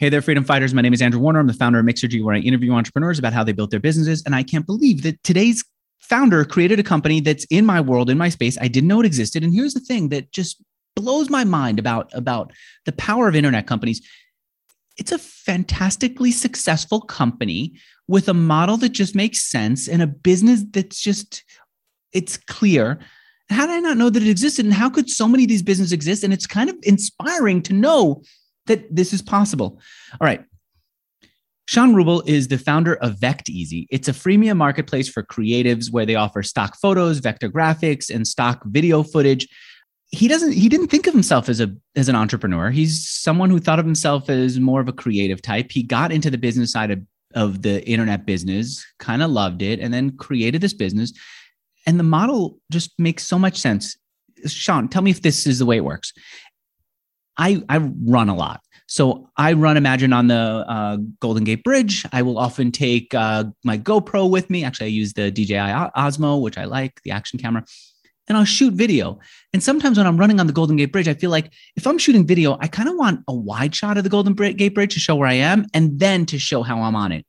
Hey there, freedom fighters. My name is Andrew Warner. I'm the founder of Mixergy, where I interview entrepreneurs about how they built their businesses. And I can't believe that today's founder created a company that's in my world, in my space. I didn't know it existed. And here's the thing that just blows my mind about, about the power of internet companies. It's a fantastically successful company with a model that just makes sense and a business that's just, it's clear. How did I not know that it existed? And how could so many of these businesses exist? And it's kind of inspiring to know that this is possible. All right. Shawn Rubel is the founder of Vecteezy. It's a freemium marketplace for creatives where they offer stock photos, vector graphics, and stock video footage. He doesn't he didn't think of himself as a as an entrepreneur. He's someone who thought of himself as more of a creative type. He got into the business side of, of the internet business, kind of loved it, and then created this business. And the model just makes so much sense. Shawn, tell me if this is the way it works. I, I run a lot. So I run Imagine on the uh, Golden Gate Bridge. I will often take uh, my GoPro with me. Actually, I use the DJI Osmo, which I like, the action camera, and I'll shoot video. And sometimes when I'm running on the Golden Gate Bridge, I feel like if I'm shooting video, I kind of want a wide shot of the Golden Gate Bridge to show where I am and then to show how I'm on it.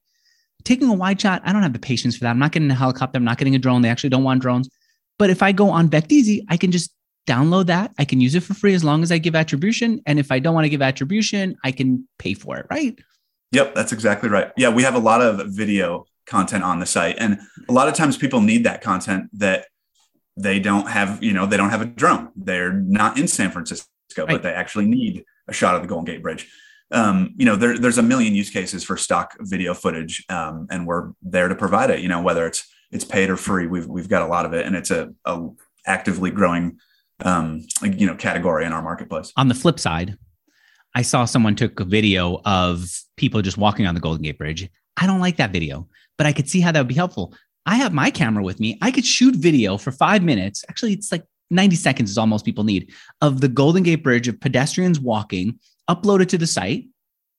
Taking a wide shot, I don't have the patience for that. I'm not getting a helicopter. I'm not getting a drone. They actually don't want drones. But if I go on Vecteezy, I can just download that. I can use it for free as long as I give attribution. And if I don't want to give attribution, I can pay for it, right? Yep, that's exactly right. Yeah, we have a lot of video content on the site. And a lot of times people need that content that they don't have, you know, they don't have a drone. They're not in San Francisco, right. but they actually need a shot of the Golden Gate Bridge. Um, you know, there, there's a million use cases for stock video footage, um, and we're there to provide it. You know, whether it's it's paid or free, we've we've got a lot of it, and it's a, a actively growing um, you know category in our marketplace. On the flip side, I saw someone took a video of people just walking on the Golden Gate Bridge. I don't like that video, but I could see how that would be helpful. I have my camera with me. I could shoot video for five minutes. Actually, it's like 90 seconds is all most people need of the Golden Gate Bridge of pedestrians walking, upload it to the site.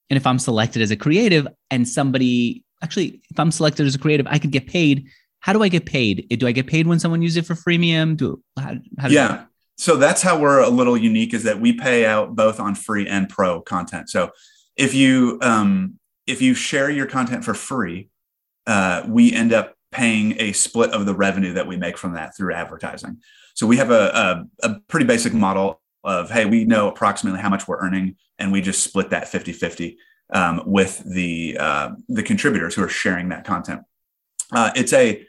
And if I'm selected as a creative and somebody, actually, if I'm selected as a creative, I could get paid. How do I get paid? Do I get paid when someone uses it for freemium? Do how, how yeah so that's how we're a little unique is that we pay out both on free and pro content. So if you um, if you share your content for free, uh, we end up paying a split of the revenue that we make from that through advertising. So we have a, a, a pretty basic model of hey, we know approximately how much we're earning, and we just split that 50 50 um, with the uh, the contributors who are sharing that content. Uh, it's a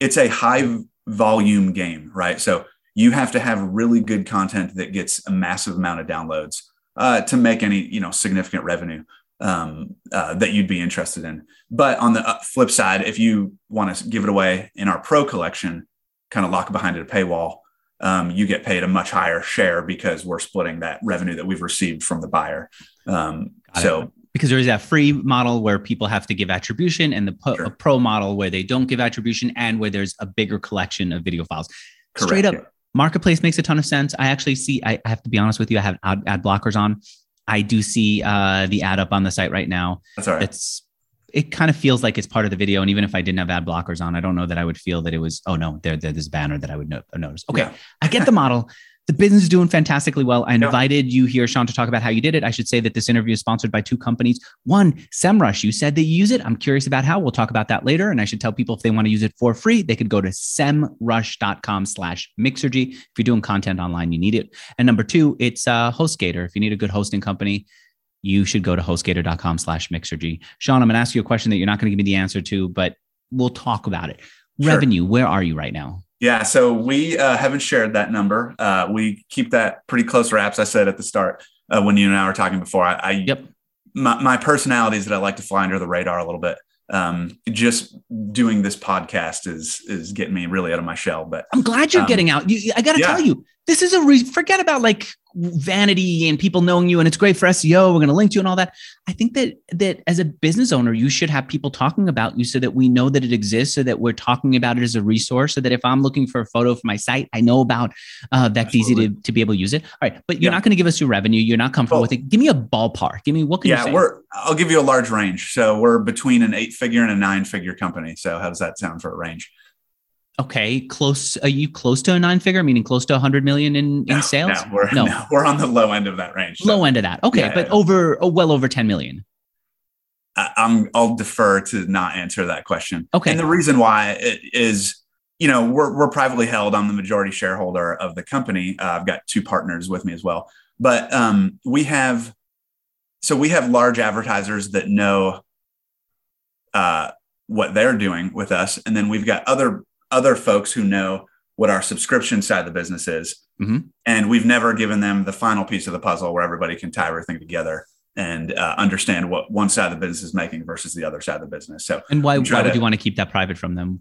it's a high volume game, right? So you have to have really good content that gets a massive amount of downloads uh, to make any you know significant revenue um, uh, that you'd be interested in. But on the uh, flip side, if you want to give it away in our pro collection, kind of lock behind a paywall, um, you get paid a much higher share because we're splitting that revenue that we've received from the buyer. Um, so. It. Because there's that free model where people have to give attribution, and the po- sure. pro model where they don't give attribution, and where there's a bigger collection of video files. Correct, Straight up, Marketplace makes a ton of sense. I actually see, I, have to be honest with you, I have ad, ad blockers on. I do see uh, the ad up on the site right now. That's all right. It's it kind of feels like it's part of the video. And even if I didn't have ad blockers on, I don't know that I would feel that it was, oh no, there, there's this banner that I would no- notice. Okay. Yeah. I get the model. The business is doing fantastically well. I invited yeah. you here, Shawn, to talk about how you did it. I should say that this interview is sponsored by two companies. One, SEMrush. You said that you use it. I'm curious about how. We'll talk about that later. And I should tell people if they want to use it for free, they could go to semrush.com slash mixergy. If you're doing content online, you need it. And number two, it's uh, HostGator. If you need a good hosting company, you should go to hostgator.com slash mixergy. Shawn, I'm going to ask you a question that you're not going to give me the answer to, but we'll talk about it. Sure. Revenue, where are you right now? Yeah, so we uh, haven't shared that number. Uh, we keep that pretty close wraps. I said at the start uh, when you and I were talking before. I, I yep. My, my personality is that I like to fly under the radar a little bit. Um, just doing this podcast is is getting me really out of my shell. But I'm glad you're um, getting out. You, I got to yeah. tell you, this is a re- forget about like vanity and people knowing you and it's great for SEO. We're going to link to you and all that. I think that that as a business owner, you should have people talking about you so that we know that it exists, so that we're talking about it as a resource, so that if I'm looking for a photo for my site, I know about uh, Vecteezy to, to be able to use it. All right, but you're yeah. not going to give us your revenue. You're not comfortable well, with it. Give me a ballpark. Give me what can yeah, you say? we're. I'll give you a large range. So we're between an eight figure and a nine figure company. So how does that sound for a range? Okay, close. Are you close to a nine figure, meaning close to 100 million in, in sales? No, we're, no. no. we're on the low end of that range. So. Low end of that. Okay, yeah, but yeah. over, oh, well over 10 million. I, I'm I'll defer to not answer that question. Okay. And the reason why it is, you know, we're we're privately held. I'm the majority shareholder of the company. Uh, I've got two partners with me as well, but um, we have so we have large advertisers that know uh, what they're doing with us, and then we've got other other folks who know what our subscription side of the business is, Mhm. and we've never given them the final piece of the puzzle where everybody can tie everything together and uh, understand what one side of the business is making versus the other side of the business. So And why, why would to- you want to keep that private from them?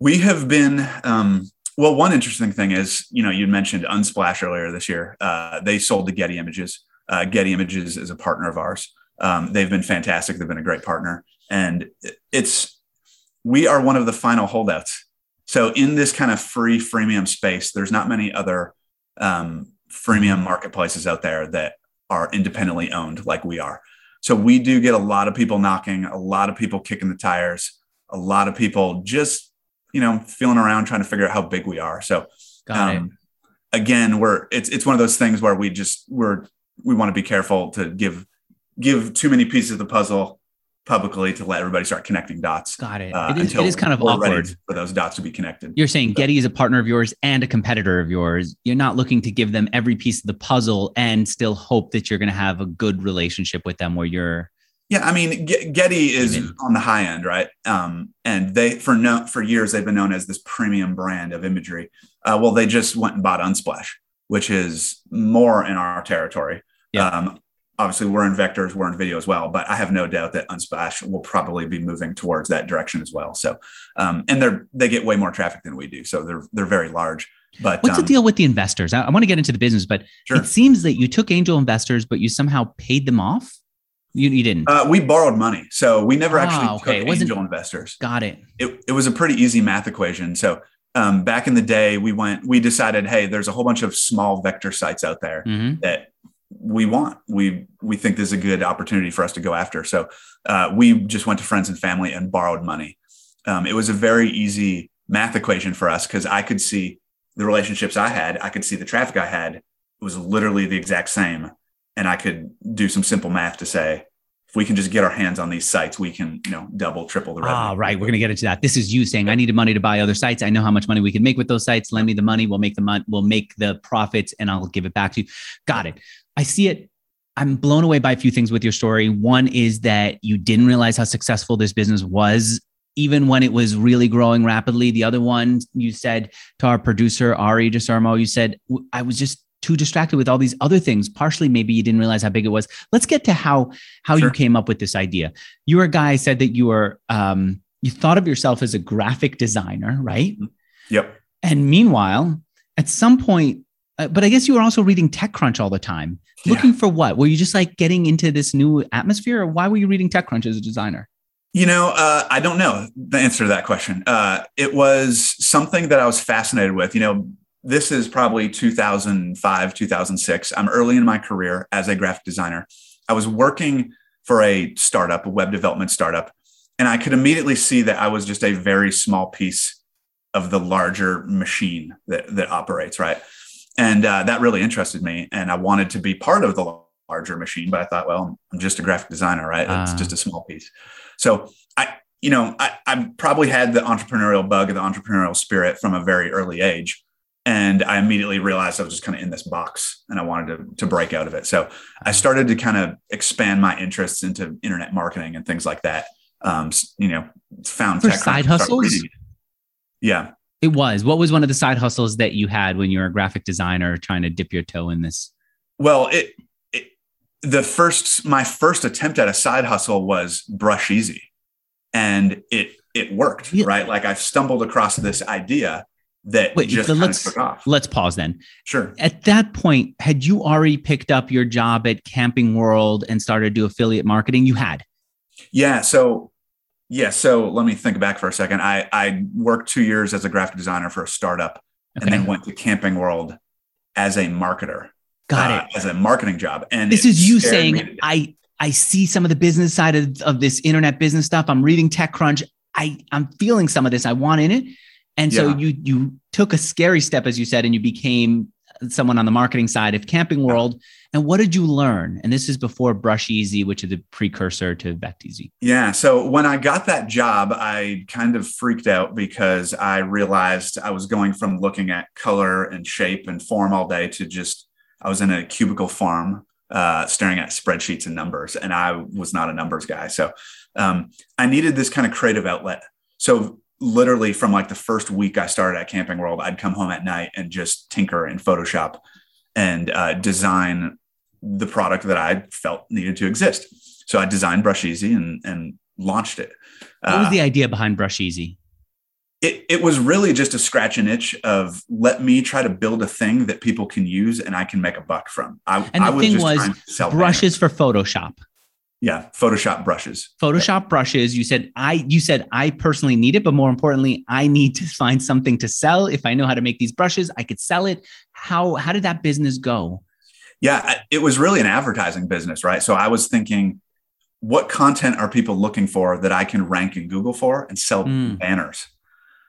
we have been um, well. One interesting thing is, you know, you mentioned Unsplash earlier this year. Uh, they sold to Getty Images. Uh, Getty Images is a partner of ours. Um, they've been fantastic. They've been a great partner, and it's we are one of the final holdouts. So in this kind of free freemium space, there's not many other um, freemium marketplaces out there that are independently owned like we are. So we do get a lot of people knocking, a lot of people kicking the tires, a lot of people just you know feeling around trying to figure out how big we are. So um, again, we're it's it's one of those things where we just we're we want to be careful to give give too many pieces of the puzzle publicly to let everybody start connecting dots. Got it. uh, it, is, it is kind of awkward. for those dots to be connected. You're saying So- Getty is a partner of yours and a competitor of yours. You're not looking to give them every piece of the puzzle and still hope that you're going to have a good relationship with them where you're Yeah, I mean, Ge- Getty is Even. on the high end, right? Um, and they for no for years they've been known as this premium brand of imagery. Uh, well, they just went and bought Unsplash, which is more in our territory. Yeah. Um, obviously, we're in vectors, we're in video as well, but I have no doubt that Unsplash will probably be moving towards that direction as well. So, um, and they're they get way more traffic than we do, so they're they're very large. But What's um, the deal with the investors? I, I want to get into the business, but Sure. it seems that you took angel investors, but you somehow paid them off. You, you didn't. Uh, we borrowed money, so we never Ah, actually okay. Took wasn't- angel investors. Got it. it, it was a pretty easy math equation. So um, back in the day, we went, we decided, hey, there's a whole bunch of small vector sites out there Mhm. that we want. We we think this is a good opportunity for us to go after. So uh, we just went to friends and family and borrowed money. Um, it was a very easy math equation for us because I could see the relationships I had, I could see the traffic I had. It was literally the exact same, and I could do some simple math to say, if we can just get our hands on these sites, we can you know double, triple the revenue. Ah, right. We're going to get into that. This is you saying, I needed money to buy other sites. I know how much money we can make with those sites. Lend me the money. We'll make the money. We'll make the profits and I'll give it back to you. Got it. I see it. I'm blown away by a few things with your story. One is that you didn't realize how successful this business was, even when it was really growing rapidly. The other one, you said to our producer, Arie Desormeaux, you said, I was just too distracted with all these other things. Partially, maybe you didn't realize how big it was. Let's get to how how you came up with this idea. You were a guy said that you were um, you thought of yourself as a graphic designer, right? Yep. And meanwhile, at some point, uh, but I guess you were also reading TechCrunch all the time. Yeah. Looking for what? Were you just like getting into this new atmosphere, or why were you reading TechCrunch as a designer? You know, uh, I don't know the answer to that question. Uh, it was something that I was fascinated with. You know, this is probably 2005, 2006. I'm early in my career as a graphic designer. I was working for a startup, a web development startup, and I could immediately see that I was just a very small piece of the larger machine that, that operates, right? And uh, that really interested me. And I wanted to be part of the larger machine, but I thought, well, I'm just a graphic designer, right? It's Ah. just a small piece. So I, you know, I, I probably had the entrepreneurial bug and the entrepreneurial spirit from a very early age. And I immediately realized I was just kind of in this box and I wanted to, to break out of it. So I started to kind of expand my interests into internet marketing and things like that. Um, you know, found For TechCrunch side hustles? Yeah. It was. What was one of the side hustles that you had when you were a graphic designer trying to dip your toe in this? Well, it, it the first my first attempt at a side hustle was Brusheezy, and it it worked Yeah. right. Like I stumbled across this idea that Wait, just so let's took off. let's pause then. Sure. At that point, had you already picked up your job at Camping World and started to do affiliate marketing? You had. Yeah. So yeah. So let me think back for a second. I I worked two years as a graphic designer for a startup, and then went to Camping World as a marketer. Got uh, it. as a marketing job. And This is you saying I I see some of the business side of, of this internet business stuff. I'm reading TechCrunch. I I'm feeling some of this. I want in it. And so Yeah. you you took a scary step, as you said, and you became someone on the marketing side of Camping World. And what did you learn? And this is before Brusheezy, which is the precursor to Vecteezy. Yeah. So when I got that job, I kind of freaked out because I realized I was going from looking at color and shape and form all day to just, I was in a cubicle farm uh, staring at spreadsheets and numbers, and I was not a numbers guy. So um, I needed this kind of creative outlet. So literally from like the first week I started at Camping World, I'd come home at night and just tinker in Photoshop and uh, design the product that I felt needed to exist. So I designed Brusheezy and, and launched it. What was uh, the idea behind Brusheezy? It, it was really just a scratch an itch of let me try to build a thing that people can use and I can make a buck from. I, and the I was thing was brushes for Photoshop. Yeah, Photoshop brushes. Photoshop brushes. You said I you said I personally need it, but more importantly, I need to find something to sell. If I know how to make these brushes, I could sell it. How how did that business go? Yeah, it was really an advertising business, right? So I was thinking what content are people looking for that I can rank in Google for and sell mm. banners.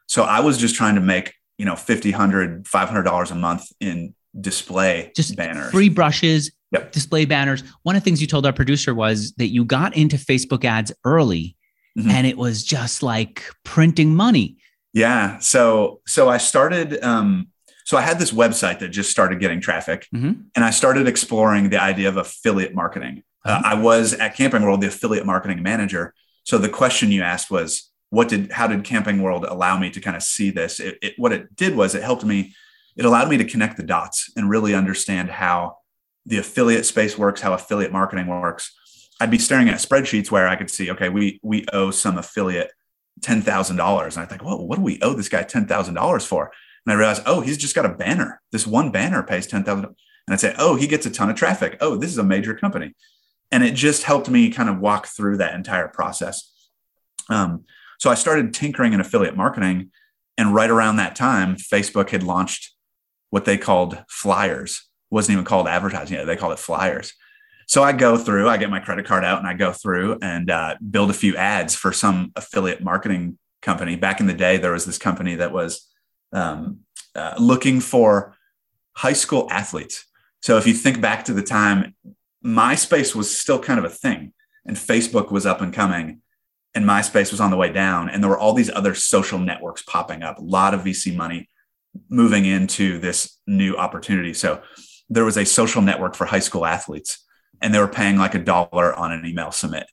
So I was just trying to make, you know, 50, 100, 500 dollars a month in display just banners. Free brushes, yep. display banners. One of the things you told our producer was that you got into Facebook ads early mm-hmm. and it was just like printing money. Yeah. So so I started um so I had this website that just started getting traffic mm-hmm. and I started exploring the idea of affiliate marketing. Uh, uh-huh. Uh, I was at Camping World the affiliate marketing manager. So the question you asked was what did how did Camping World allow me to kind of see this? It, it, what it did was it helped me it allowed me to connect the dots and really understand how the affiliate space works, how affiliate marketing works. I'd be staring at spreadsheets where I could see, okay, we we owe some affiliate ten thousand dollars, and I think, well, what do we owe this guy ten thousand dollars for? And I realized, oh, he's just got a banner. This one banner pays ten thousand. And I'd say, oh, he gets a ton of traffic. Oh, this is a major company, and it just helped me kind of walk through that entire process. Um, so I started tinkering in affiliate marketing, and right around that time, Facebook had launched what they called flyers wasn't even called advertising yet. They called it flyers. So I go through, I get my credit card out and I go through and uh, build a few ads for some affiliate marketing company. Back in the day, there was this company that was um, uh, looking for high school athletes. So if you think back to the time, MySpace was still kind of a thing and Facebook was up and coming and MySpace was on the way down. And there were all these other social networks popping up, a lot of VC money moving into this new opportunity. So there was a social network for high school athletes and they were paying like a dollar on an email submit.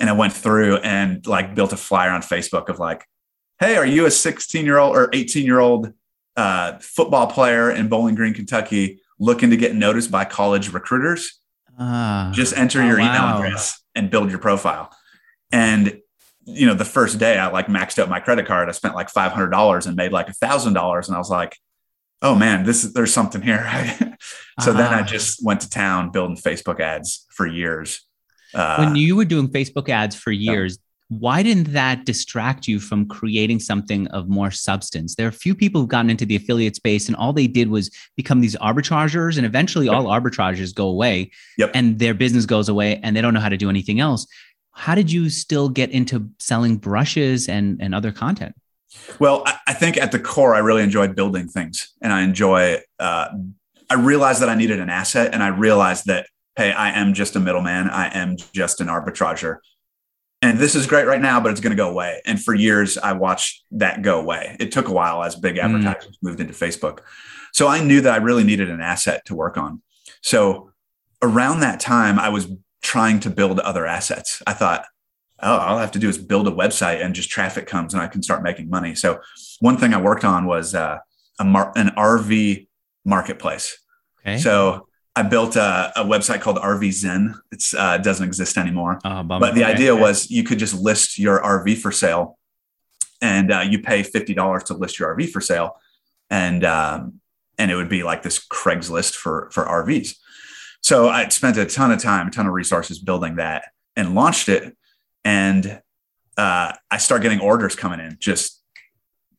And I went through and like built a flyer on Facebook of like, hey, are you a 16 year old or 18 year old uh, football player in Bowling Green, Kentucky, looking to get noticed by college recruiters? Uh, Just enter oh, your email address and build your profile. And you know, the first day I like maxed out my credit card. I spent like five hundred dollars and made like a thousand dollars, and I was like, "Oh man, this is there's something here." so uh-huh. then I ah. just went to town building Facebook ads for years. Uh, when you were doing Facebook ads for years, yeah. why didn't that distract you from creating something of more substance? There are a few people who've gotten into the affiliate space, and all they did was become these arbitragers, and eventually yep. all arbitrages go away, yep. and their business goes away, and they don't know how to do anything else how did you still get into selling brushes and, and other content? Well, I think at the core, I really enjoyed building things and I enjoy, uh, I realized that I needed an asset and I realized that, hey, I am just a middleman. I am just an arbitrager. And this is great right now, but it's going to go away. And for years, I watched that go away. It took a while as big mm. advertisers mm. moved into Facebook. So I knew that I really needed an asset to work on. So around that time, I was trying to build other assets. I thought, oh, all I have to do is build a website and just traffic comes and I can start making money. So one thing I worked on was uh, a mar- an RV marketplace. Okay. So I built a, a website called RV Zen. It uh, doesn't exist anymore. Oh, but the okay. idea was you could just list your RV for sale, and uh, you pay fifty dollars to list your RV for sale, and um, and it would be like this Craigslist for for RVs. So I spent a ton of time, a ton of resources building that and launched it. And uh, I start getting orders coming in just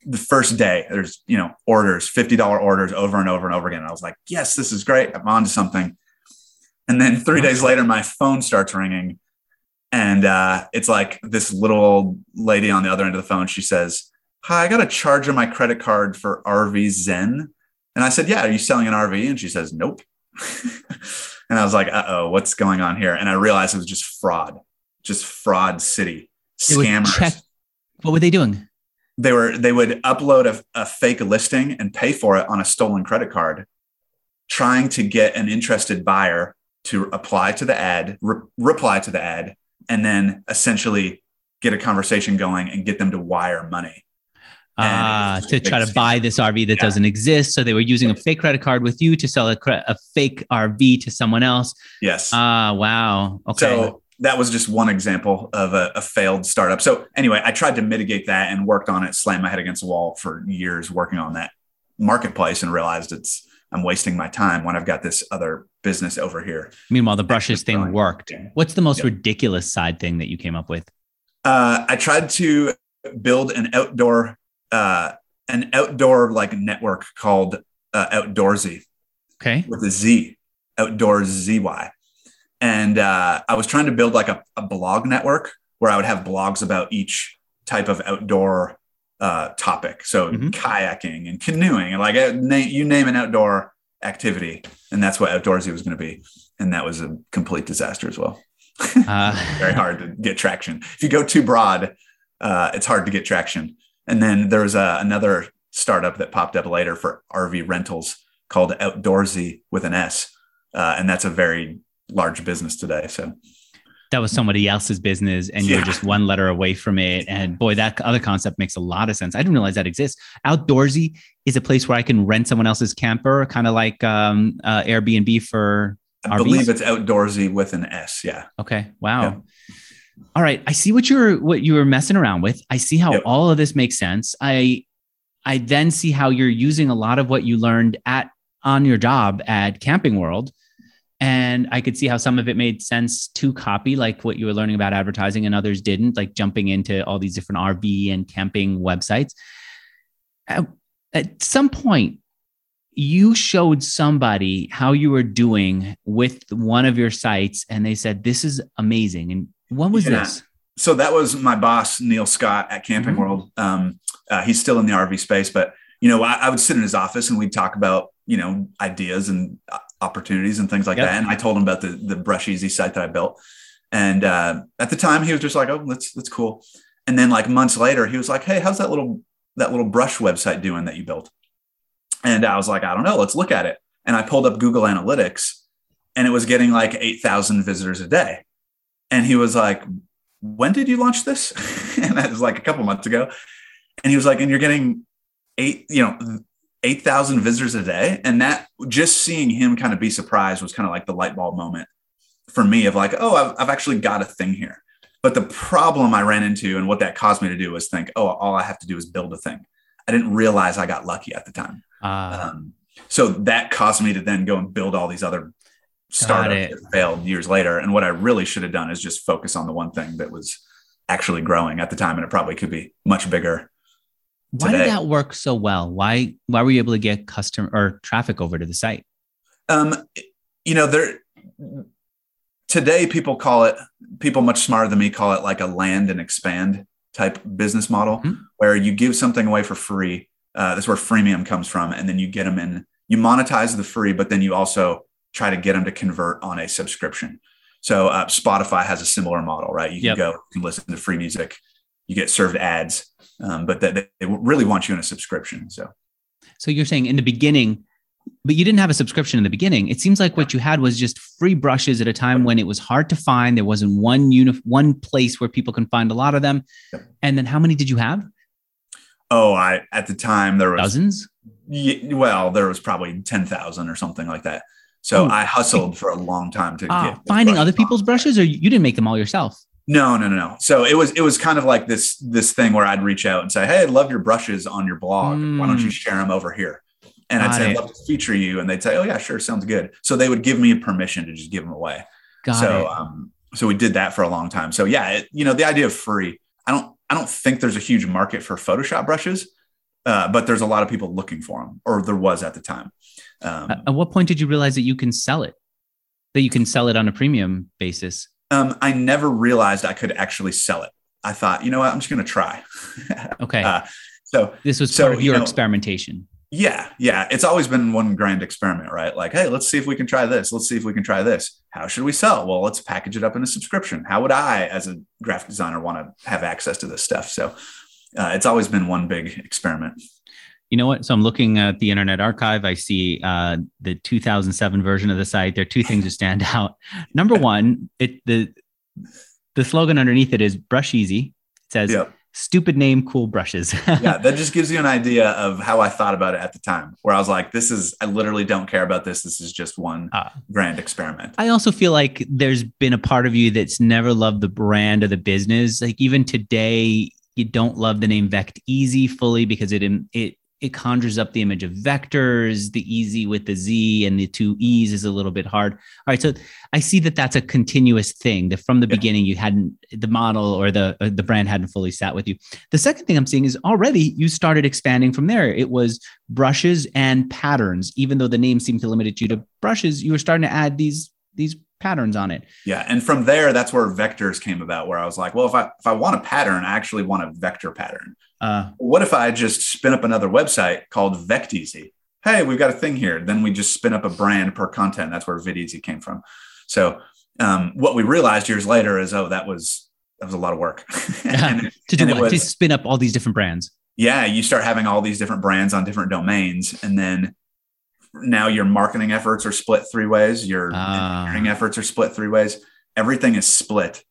the first day. There's, you know, orders, $50 orders over and over and over again. And I was like, yes, this is great. I'm on to something. And then three days later, my phone starts ringing. And uh, it's like this little old lady on the other end of the phone. She says, Hi, I got a charge on my credit card for RV Zen And I said, Yeah, are you selling an RV? And she says, Nope. and I was like, Uh oh, what's going on here? And I realized it was just fraud, just fraud city, scammers. Check- what were they doing? They were they would upload a, a fake listing and pay for it on a stolen credit card, trying to get an interested buyer to apply to the ad, re- reply to the ad, and then essentially get a conversation going and get them to wire money. Uh, to try to buy this RV that yeah. doesn't exist. So they were using a fake credit card with you to sell a, cre- a fake RV to someone else. Yes. Ah, uh, wow. Okay. So that was just one example of a, a, failed startup. So anyway, I tried to mitigate that and worked on it, slammed my head against the wall for years working on that marketplace and realized it's I'm wasting my time when I've got this other business over here. Meanwhile, the brushes thing worked. What's the most yep. ridiculous side thing that you came up with? Uh, I tried to build an outdoor uh, an outdoor like network called uh, Outdoorzy. Okay. With a Z, Outdoors ZY. And uh, I was trying to build like a, a, blog network where I would have blogs about each type of outdoor uh, topic. So mm-hmm. kayaking and canoeing and like uh, you name an outdoor activity. And that's what Outdoorzy was going to be. And that was a complete disaster as well. Uh, Very hard to get traction. If you go too broad, uh, it's hard to get traction. And then there was a, another startup that popped up later for RV rentals called Outdoorsy with an S. Uh, and that's a very large business today. So that was somebody else's business and you're just one letter away from it. And boy, that other concept makes a lot of sense. I didn't realize that exists. Outdoorsy is a place where I can rent someone else's camper, kind of like um, uh, Airbnb for. I RVs. believe it's outdoorsy with an S. Yeah. Okay. Wow. Yeah. All right. I see what you're what you were messing around with. I see how yep. all of this makes sense. I I then see how you're using a lot of what you learned at on your job at Camping World and I could see how some of it made sense to copy, like what you were learning about advertising, and others didn't, like jumping into all these different RV and camping websites. At, at some point, you showed somebody how you were doing with one of your sites, and they said, This is amazing. And what was yeah. this? So that was my boss, Neil Scott at Camping mm-hmm. World. Um, uh, he's still in the RV space, but you know, I, I, would sit in his office and we'd talk about you know ideas and uh, opportunities and things like yep. that. And I told him about the the Brush Easy site that I built. And uh, at the time, he was just like, "Oh, that's that's cool." And then like months later, he was like, "Hey, how's that little that little brush website doing that you built?" And I was like, "I don't know. Let's look at it." And I pulled up Google Analytics, and it was getting like eight thousand visitors a day. And he was like, "When did you launch this?" and that was like a couple months ago. And he was like, "And you're getting eight, you know, 8,000 visitors a day. And that just seeing him kind of be surprised was kind of like the light bulb moment for me of like, oh, I've, I've actually got a thing here. But the problem I ran into and what that caused me to do was think, oh, all I have to do is build a thing. I didn't realize I got lucky at the time. Uh, um, so that caused me to then go and build all these other startups that failed years later. And what I really should have done is just focus on the one thing that was actually growing at the time. And it probably could be much bigger why today. did that work so well? Why why were you able to get customer or traffic over to the site? Um, you know, there today people call it people much smarter than me call it like a land and expand type business model mm-hmm. where you give something away for free. Uh, that's where freemium comes from, and then you get them in. You monetize the free, but then you also try to get them to convert on a subscription. So uh, Spotify has a similar model, right? You can yep. go, you can listen to free music, you get served ads, um, but that they really want you in a subscription. So, so you're saying in the beginning, but you didn't have a subscription in the beginning. It seems like what you had was just free brushes at a time when it was hard to find. There wasn't one uni- one place where people can find a lot of them. Yep. And then how many did you have? Oh, I at the time there was dozens. Yeah, well, there was probably ten thousand or something like that. So oh. I hustled for a long time to ah, get finding other people's brushes, or you didn't make them all yourself. No, no, no, no. So it was it was kind of like this this thing where I'd reach out and say, "Hey, I love your brushes on your blog. Mm. Why don't you mm. share them over here?" And Got I'd say, "I'd love to feature you," and they'd say, "Oh yeah, sure, sounds good." So they would give me permission to just give them away. Got so it. um, so we did that for a long time. So yeah, it, you know, the idea of free. I don't I don't think there's a huge market for Photoshop brushes, uh, but there's a lot of people looking for them, or there was at the time. Um, at what point did you realize that you can sell it? That you can sell it on a premium basis? um, I never realized I could actually sell it. I thought, you know what, I'm just going to try. okay. Uh, so this was so, part of your you know, experimentation. Yeah, yeah. It's always been one grand experiment, right? Like, hey, let's see if we can try this. Let's see if we can try this. How should we sell? Well, let's package it up in a subscription. How would I, as a graphic designer, want to have access to this stuff? So uh, it's always been one big experiment. You know what? So I'm looking at the Internet Archive. I see uh, the 2007 version of the site. There are two things that stand out. Number one, it the the slogan underneath it is "Brusheezy." It says, yep stupid name, cool brushes. yeah, that just gives you an idea of how I thought about it at the time, where I was like, this is, I literally don't care about this. This is just one uh, grand experiment. I also feel like there's been a part of you that's never loved the brand or the business. Like even today, you don't love the name Vecteezy fully because it it it conjures up the image of vectors. The easy with the Z and the two E's is a little bit hard. All right, so I see that that's a continuous thing. That from the yeah. beginning you hadn't the model or the uh, the brand hadn't fully sat with you. The second thing I'm seeing is already you started expanding from there. It was brushes and patterns. Even though the name seemed to limit you to brushes, you were starting to add these these patterns on it. Yeah, and from there, that's where vectors came about. Where I was like, well, if I if I want a pattern, I actually want a vector pattern. Uh, what if I just spin up another website called Vecteezy? Hey, we've got a thing here. Then we just spin up a brand per content. That's where Videezy came from. So um, what we realized years later is, oh, that was that was a lot of work. and, to do what? Was, to spin up all these different brands. Yeah, you start having all these different brands on different domains, and then now your marketing efforts are split three ways. Your uh, engineering efforts are split three ways. Everything is split.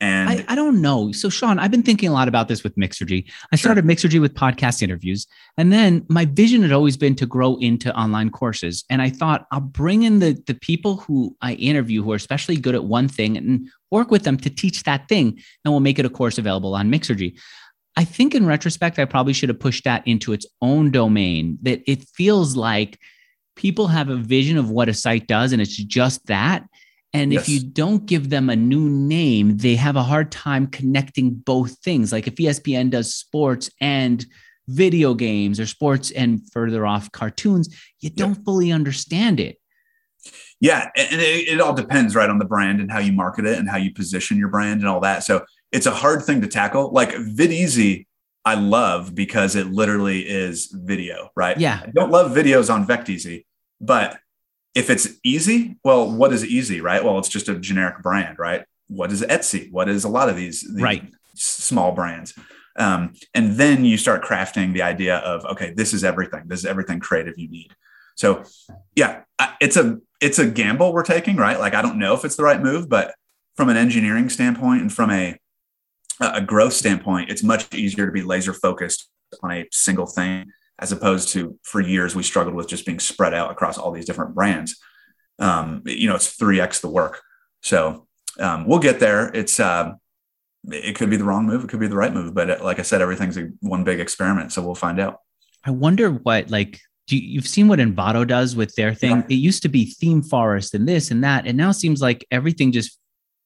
And I, I, don't know. So, Shawn, I've been thinking a lot about this with Mixergy. I started sure. Mixergy with podcast interviews. And then my vision had always been to grow into online courses. And I thought I'll bring in the, the people who I interview who are especially good at one thing and work with them to teach that thing. And we'll make it a course available on Mixergy. I think in retrospect, I probably should have pushed that into its own domain, that it feels like people have a vision of what a site does and it's just that. And yes. if you don't give them a new name, they have a hard time connecting both things. Like if ESPN does sports and video games or sports and further off cartoons, you don't fully understand it. Yeah. And it, it, all depends, right, on the brand and how you market it and how you position your brand and all that. So it's a hard thing to tackle. Like Videezy, I love because it literally is video, right? Yeah. I don't love videos on Vecteezy, but if it's easy, well, what is easy, right? Well, it's just a generic brand, right? What is Etsy? What is a lot of these, these right. small brands? Um, and then you start crafting the idea of, okay, this is everything. This is everything creative you need. So yeah, it's a, it's a gamble we're taking, right? Like, I don't know if it's the right move, but from an engineering standpoint and from a, a growth standpoint, it's much easier to be laser focused on a single thing as opposed to for years we struggled with just being spread out across all these different brands. Um, you know, it's three x the work. So um, we'll get there. It's uh, it could be the wrong move, it could be the right move, but uh, like I said, everything's a, one big experiment. So we'll find out. I wonder what like do you, have seen what Envato does with their thing? Yeah. It used to be theme forest and this and that, and now seems like everything just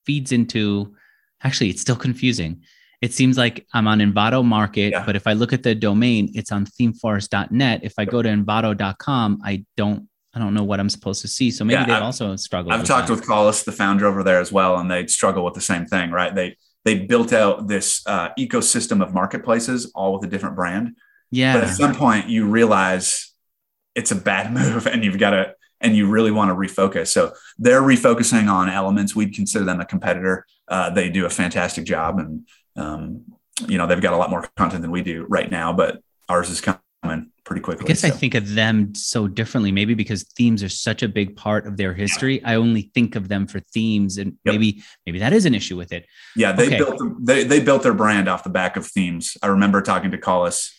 feeds into. Actually, it's still confusing it seems like I'm on Envato Market, yeah. but if I look at the domain, it's on themeforest.net. If I go to envato.com, I don't I don't know what I'm supposed to see. So maybe yeah, they also struggle. I've with talked that. with Collis, the founder over there as well, and they struggle with the same thing, right? They they built out this uh, ecosystem of marketplaces, all with a different brand. Yeah. But at some point, you realize it's a bad move, and you've got to and you really want to refocus. So they're refocusing on elements. We'd consider them a competitor. Uh, they do a fantastic job, and um, you know, they've got a lot more content than we do right now, but ours is coming pretty quickly. I guess so. I think of them so differently, maybe because themes are such a big part of their history. I only think of them for themes, and yep. maybe maybe that is an issue with it. Yeah, they okay. built they they built their brand off the back of themes. I remember talking to Collis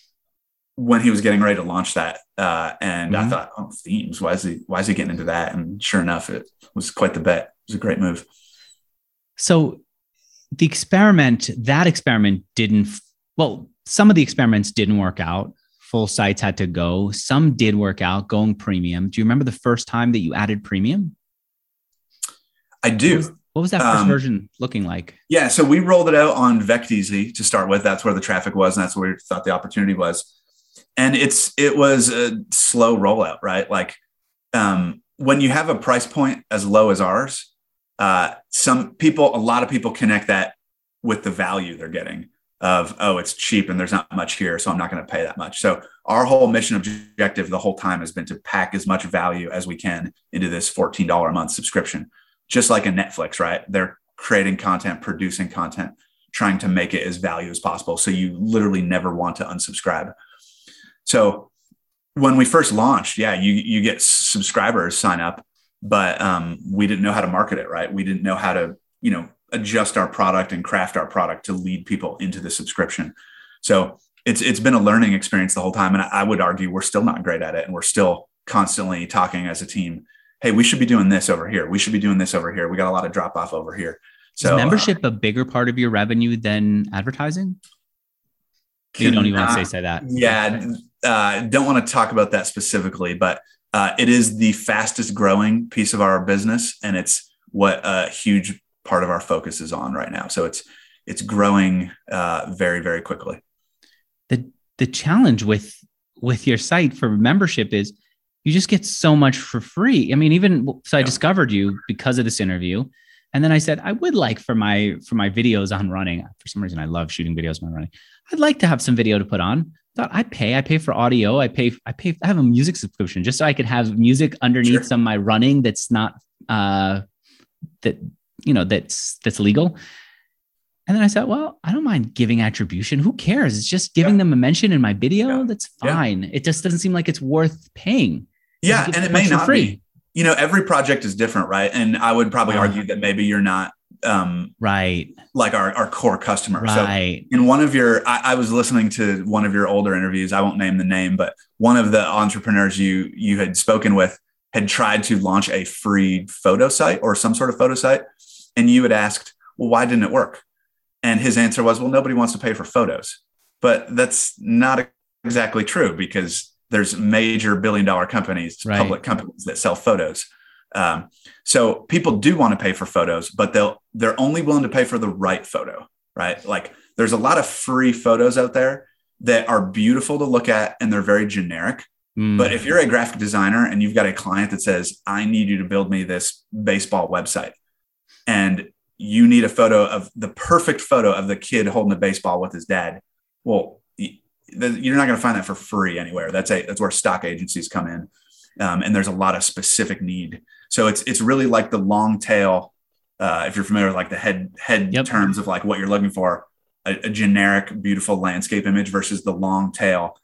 when he was getting ready to launch that, uh, and mm-hmm. I thought, oh, themes. Why is he why is he getting into that? And sure enough, it was quite the bet. It was a great move. So the experiment, that experiment didn't, well, some of the experiments didn't work out. Full sites had to go. Some did work out going premium. Do you remember the first time that you added premium? I do. What was, what was that first um, version looking like? Yeah, so we rolled it out on Vecteezy to start with. That's where the traffic was, and that's where we thought the opportunity was. And it's it was a slow rollout, right? Like um, when you have a price point as low as ours, uh, some people, a lot of people connect that with the value they're getting. of oh it's cheap and there's not much here so i'm not going to pay that much. So our whole mission objective the whole time has been to pack as much value as we can into this $14 a month subscription. Just like a netflix right? They're creating content producing content trying to make it as value as possible. So you literally never want to unsubscribe. So when we first launched yeah you you get subscribers sign up but um, we didn't know how to market it right we didn't know how to you know adjust our product and craft our product to lead people into the subscription. So it's it's been a learning experience the whole time, and I would argue we're still not great at it, and we're still constantly talking as a team. Hey, we should be doing this over here. We should be doing this over here. We got a lot of drop off over here. So Is membership uh, a bigger part of your revenue than advertising? you don't even want to say, say that. Yeah, uh, don't want to talk about that specifically, but uh, it is the fastest growing piece of our business, and it's what a huge part of our focus is on right now. So it's it's growing uh, very very quickly. The the challenge with with your site for membership is you just get so much for free. I mean, even so, I yeah. discovered you because of this interview, and then I said I would like for my for my videos on running. For some reason, I love shooting videos on running. I'd like to have some video to put on. Thought I pay. I pay for audio. I pay. I pay. I have a music subscription just so I could have music underneath sure. some of my running. That's not uh, that you know that's that's legal and then i said well i don't mind giving attribution who cares it's just giving yeah. them a mention in my video yeah. that's fine yeah. it just doesn't seem like it's worth paying yeah and it may not free. be you know every project is different right and i would probably argue that maybe you're not um, right like our, our core customer right. so in one of your I, I was listening to one of your older interviews i won't name the name but one of the entrepreneurs you you had spoken with had tried to launch a free photo site or some sort of photo site and you had asked, well, why didn't it work? And his answer was, well, nobody wants to pay for photos. But that's not exactly true because there's major billion dollar companies, right. public companies that sell photos. Um, so people do want to pay for photos, but they'll they're only willing to pay for the right photo, right? Like there's a lot of free photos out there that are beautiful to look at and they're very generic. Mm. But if you're a graphic designer and you've got a client that says, I need you to build me this baseball website, and you need a photo of the perfect photo of the kid holding the baseball with his dad. Well, you're not going to find that for free anywhere. That's a that's where stock agencies come in, um, and there's a lot of specific need. So it's it's really like the long tail. Uh, if you're familiar with like the head head yep. terms of like what you're looking for, a, a generic beautiful landscape image versus the long tail.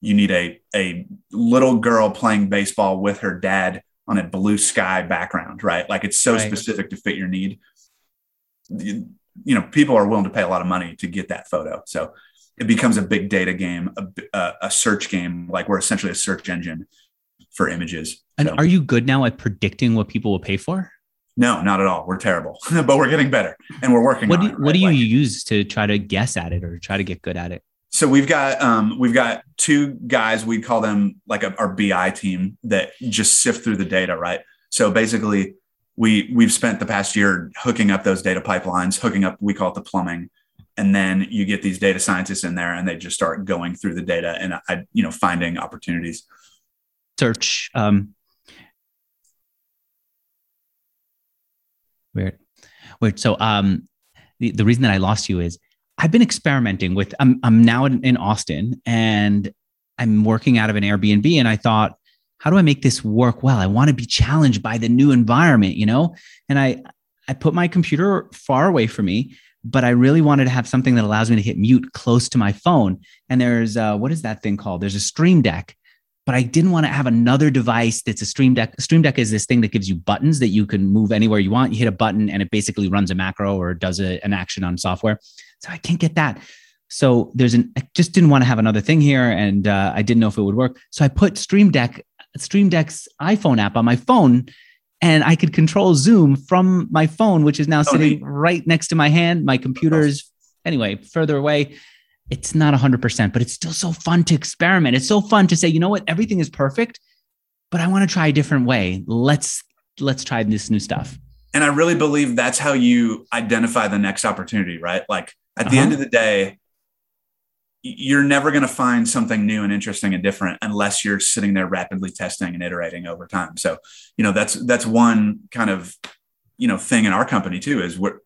You need a a little girl playing baseball with her dad on a blue sky background, right? Like it's so right. specific to fit your need. You, you, know, people are willing to pay a lot of money to get that photo. So it becomes a big data game, a, a search game. Like we're essentially a search engine for images. And so, are you good now at predicting what people will pay for? No, not at all. We're terrible, but we're getting better and we're working. What do, you, it, right? what do you like, use to try to guess at it or try to get good at it? so we've got um, we've got two guys we call them like a, our bi team that just sift through the data right so basically we we've spent the past year hooking up those data pipelines hooking up we call it the plumbing and then you get these data scientists in there and they just start going through the data and I, you know finding opportunities search um weird weird so um the, the reason that i lost you is I've been experimenting with. I'm I'm now in, in Austin and I'm working out of an Airbnb, and I thought, how do I make this work well? I want to be challenged by the new environment, you know. And I I put my computer far away from me, but I really wanted to have something that allows me to hit mute close to my phone. And there's uh, what is that thing called? There's a Stream Deck but I didn't want to have another device that's a Stream Deck. Stream Deck is this thing that gives you buttons that you can move anywhere you want. You hit a button and it basically runs a macro or does a, an action on software. So I can't get that. So there's an, I just didn't want to have another thing here and uh, I didn't know if it would work. So I put Stream Deck, Stream Deck's iPhone app on my phone and I could control Zoom from my phone, which is now oh, sitting right next to my hand. My computer's anyway further away it's not 100%, but it's still so fun to experiment. It's so fun to say, you know what, everything is perfect, but I want to try a different way. Let's let's try this new stuff. And I really believe that's how you identify the next opportunity, right? Like at the uh-huh. end of the day, you're never going to find something new and interesting and different unless you're sitting there rapidly testing and iterating over time. So, you know, that's that's one kind of you know thing in our company too is we're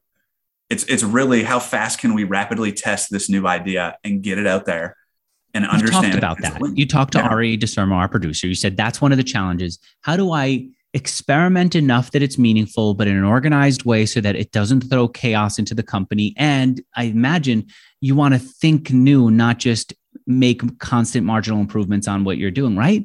it's it's really how fast can we rapidly test this new idea and get it out there and You've understand talked about that. You talked to Yeah. Arie Desormeaux, our producer. You said that's one of the challenges. How do I experiment enough that it's meaningful, but in an organized way so that it doesn't throw chaos into the company? And I imagine you want to think new, not just make constant marginal improvements on what you're doing, right?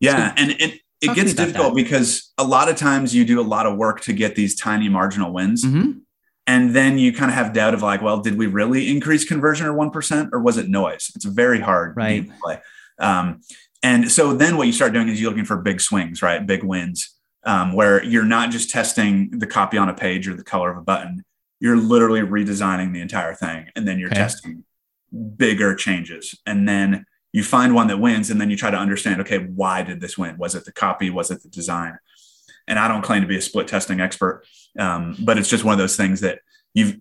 Yeah, and it it talk to me gets difficult because a lot of times you do a lot of work to get these tiny marginal wins, Mhm. And then you kind of have doubt of like, well, did we really increase conversion or one percent, or was it noise? It's very hard Right. to play. Um, and so then what you start doing is you're looking for big swings, right? Big wins, um, where you're not just testing the copy on a page or the color of a button. You're literally redesigning the entire thing, and then you're Okay. testing bigger changes, and then you find one that wins and then you try to understand okay why did this win was it the copy was it the design and i don't claim to be a split testing expert um, but it's just one of those things that you've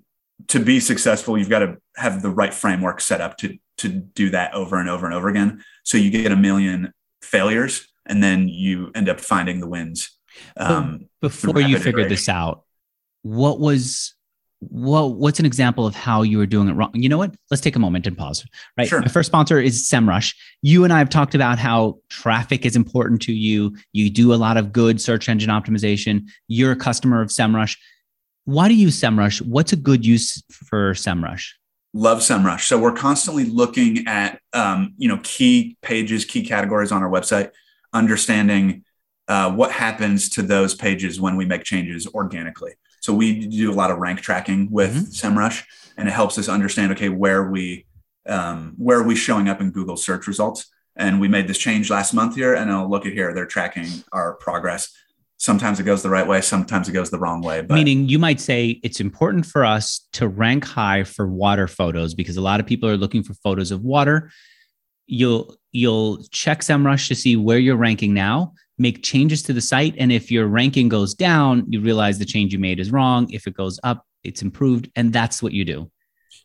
to be successful you've got to have the right framework set up to to do that over and over and over again so you get a million failures and then you end up finding the wins um, Before you figured iteration. this out, what was what what's an example of how you were doing it wrong? You know what? Let's take a moment and pause. Right. Sure. My first sponsor is SEMrush. You and I have talked about how traffic is important to you. You do a lot of good search engine optimization. You're a customer of SEMrush. Why do you use SEMrush? What's a good use for SEMrush? love semrush so we're constantly looking at um, you know key pages key categories on our website understanding uh, what happens to those pages when we make changes organically so we do a lot of rank tracking with semrush and it helps us understand okay where we um, where are we showing up in google search results? And we made this change last month here and i'll look at here. They're tracking our progress. Sometimes it goes the right way sometimes it goes the wrong way but Meaning, you might say it's important for us to rank high for water photos because a lot of people are looking for photos of water. You'll you'll check SEMrush to see where you're ranking now, make changes to the site, and if your ranking goes down, you realize the change you made is wrong. If it goes up, it's improved, and that's what you do.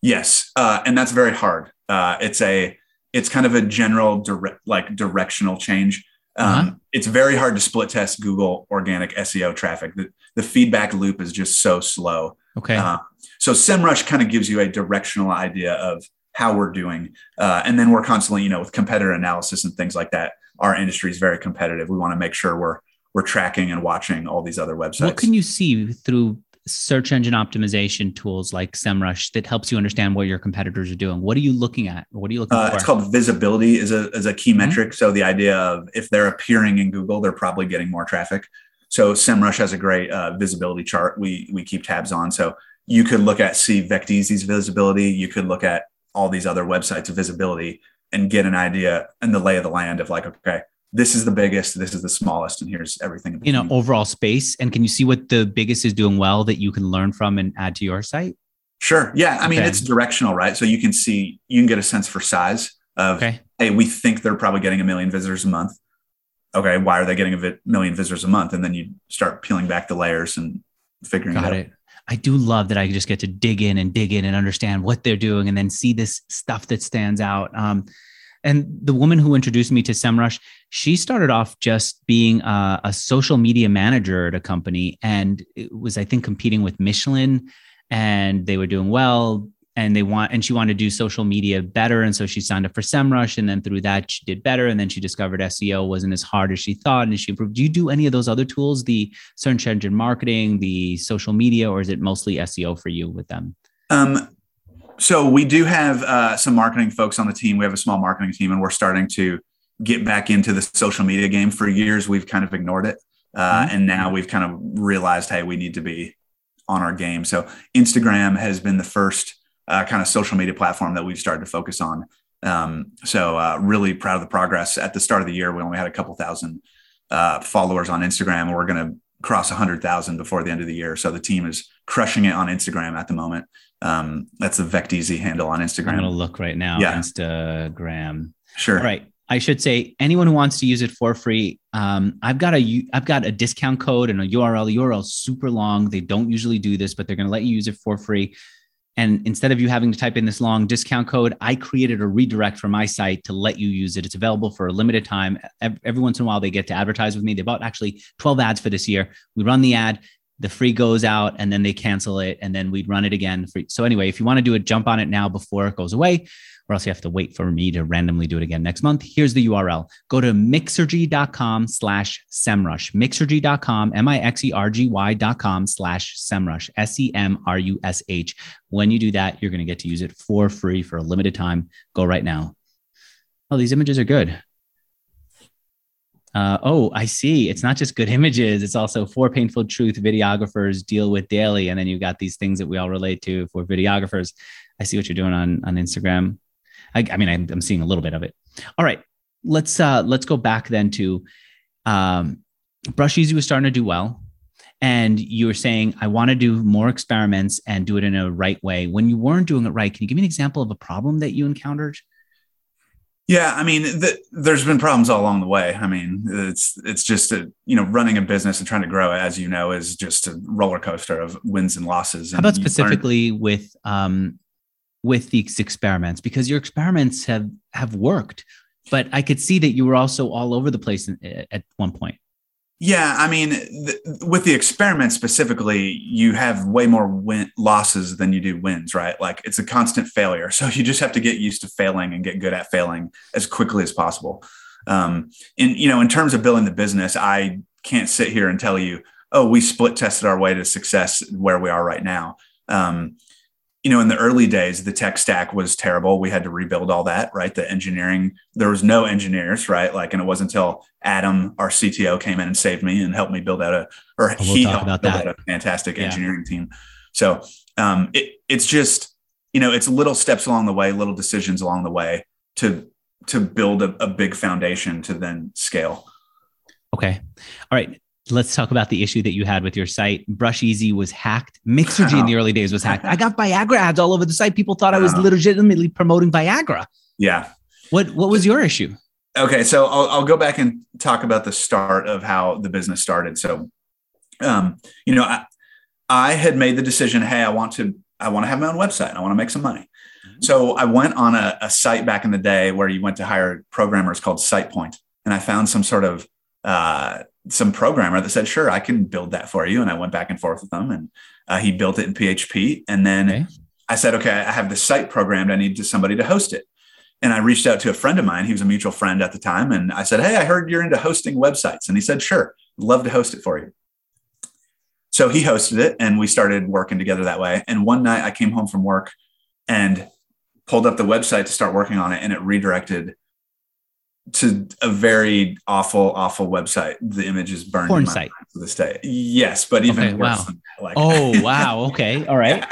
Yes, uh, and that's very hard. Uh, it's a it's kind of a general direct like directional change. Um, Uh-huh. It's very hard to split test Google organic SEO traffic. The, the feedback loop is just so slow. Okay. Uh, so SEMrush kind of gives you a directional idea of how we're doing, uh, and then we're constantly, you know, with competitor analysis and things like that. Our industry is very competitive. We want to make sure we're we're tracking and watching all these other websites. what can you see through search engine optimization tools like SEMrush that helps you understand what your competitors are doing? What are you looking at? What are you looking Uh, for? it's called visibility is a, is a key Mhm. metric. So the idea of if they're appearing in Google, they're probably getting more traffic. So SEMrush has a great uh, visibility chart we we keep tabs on. So you could look at see Vecteezy's visibility. You could look at all these other websites' visibility and get an idea and the lay of the land of like, okay, this is the biggest, this is the smallest, and here's everything. in you know overall space and can you see what the biggest is doing well that you can learn from and add to your site Sure. Yeah. I mean, Okay. it's directional, right? So you can see, you can get a sense for size of, okay hey, we think they're probably getting a million visitors a month. Okay, why are they getting a vi- million visitors a month? And then you start peeling back the layers and figuring got out. it i do love that i just get to dig in and dig in and understand what they're doing and then see this stuff that stands out. Um, and the woman who introduced me to semrush she started off just being a, a social media manager at a company and it was i think competing with michelin and they were doing well and they want and she wanted to do social media better and so she signed up for semrush and then through that she did better and then she discovered seo wasn't as hard as she thought and she improved do you do any of those other tools the search engine marketing the social media or is it mostly seo for you with them Um, so we do have uh, some marketing folks on the team. We have a small marketing team, and we're starting to get back into the social media game. For years, we've kind of ignored it, uh, Mhm. and now we've kind of realized, hey, we need to be on our game. So Instagram has been the first uh, kind of social media platform that we've started to focus on. Um, so uh, really proud of the progress. At the start of the year, we only had a couple thousand uh, followers on Instagram, and we're going to cross 100,000 before the end of the year. So the team is crushing it on Instagram at the moment. Um, that's the Vecteezy handle on Instagram. i'm going to look right now Yeah. instagram Sure. All right. I should say anyone who wants to use it for free. Um, I've got a I've got a discount code and a URL. The URL is super long. They don't usually do this, but they're going to let you use it for free. And instead of you having to type in this long discount code, I created a redirect for my site to let you use it. It's available for a limited time. Every once in a while, they get to advertise with me. They bought actually 12 ads for this year. We run the ad. the free goes out and then they cancel it and then we'd run it again. Free. So anyway, if you want to do it, jump on it now before it goes away, or else you have to wait for me to randomly do it again next month. Here's the URL. Go to mixergy.com slash semrush. Mixergy.com, M-I-X-E-R-G-Y.com slash semrush, S-E-M-R-U-S-H. When you do that, you're going to get to use it for free for a limited time. Go right now. Oh, these images are good. Uh, oh, I see. It's not just good images. It's also four painful truth videographers deal with daily. And then you've got these things that we all relate to for videographers. I see what you're doing on, on Instagram. I, I mean, I'm, I'm, seeing a little bit of it. All right. Let's, uh, let's go back then to, um, Brusheezy was starting to do well. And you were saying, I want to do more experiments and do it in a right way. When you weren't doing it right, can you give me an example of a problem that you encountered? Yeah, I mean, the, there's been problems all along the way. I mean, it's it's just a, you know running a business and trying to grow, as you know, is just a roller coaster of wins and losses. How about specifically learn- with um, with these experiments? Because your experiments have have worked, but I could see that you were also all over the place at one point. Yeah, I mean, th- with the experiment specifically, you have way more win- losses than you do wins, right? Like it's a constant failure. So you just have to get used to failing and get good at failing as quickly as possible. Um, in you know, in terms of building the business, I can't sit here and tell you, oh, we split tested our way to success where we are right now. Um, you know, in the early days, the tech stack was terrible. We had to rebuild all that, right? The engineering, there was no engineers, right? Like, and it wasn't until Adam, our CTO, came in and saved me and helped me build out a, or we'll he helped build that. out a fantastic yeah. engineering team. So um, it, it's just, you know, it's little steps along the way, little decisions along the way to to build a, a big foundation to then scale. Okay. All right let's talk about the issue that you had with your site. Brusheezy was hacked. Mixergy in the early days was hacked. I got Viagra ads all over the site. People thought I was legitimately promoting Viagra. Yeah. What What was your issue? Okay, so I'll, I'll go back and talk about the start of how the business started. So, um, you know, I, I had made the decision. Hey, I want to I want to have my own website. I want to make some money. Mm-hmm. So I went on a, a site back in the day where you went to hire programmers called SitePoint, and I found some sort of uh, some programmer that said, "Sure, I can build that for you." And I went back and forth with him, and uh, he built it in PHP. And then okay. I said, "Okay, I have the site programmed. I need somebody to host it." And I reached out to a friend of mine. He was a mutual friend at the time, and I said, "Hey, I heard you're into hosting websites." And he said, "Sure, love to host it for you." So he hosted it, and we started working together that way. And one night, I came home from work and pulled up the website to start working on it, and it redirected to a very awful, awful website. The image is burned Porn site to this day. Yes, but even okay, worse. Wow. Like, oh wow. Okay. All right.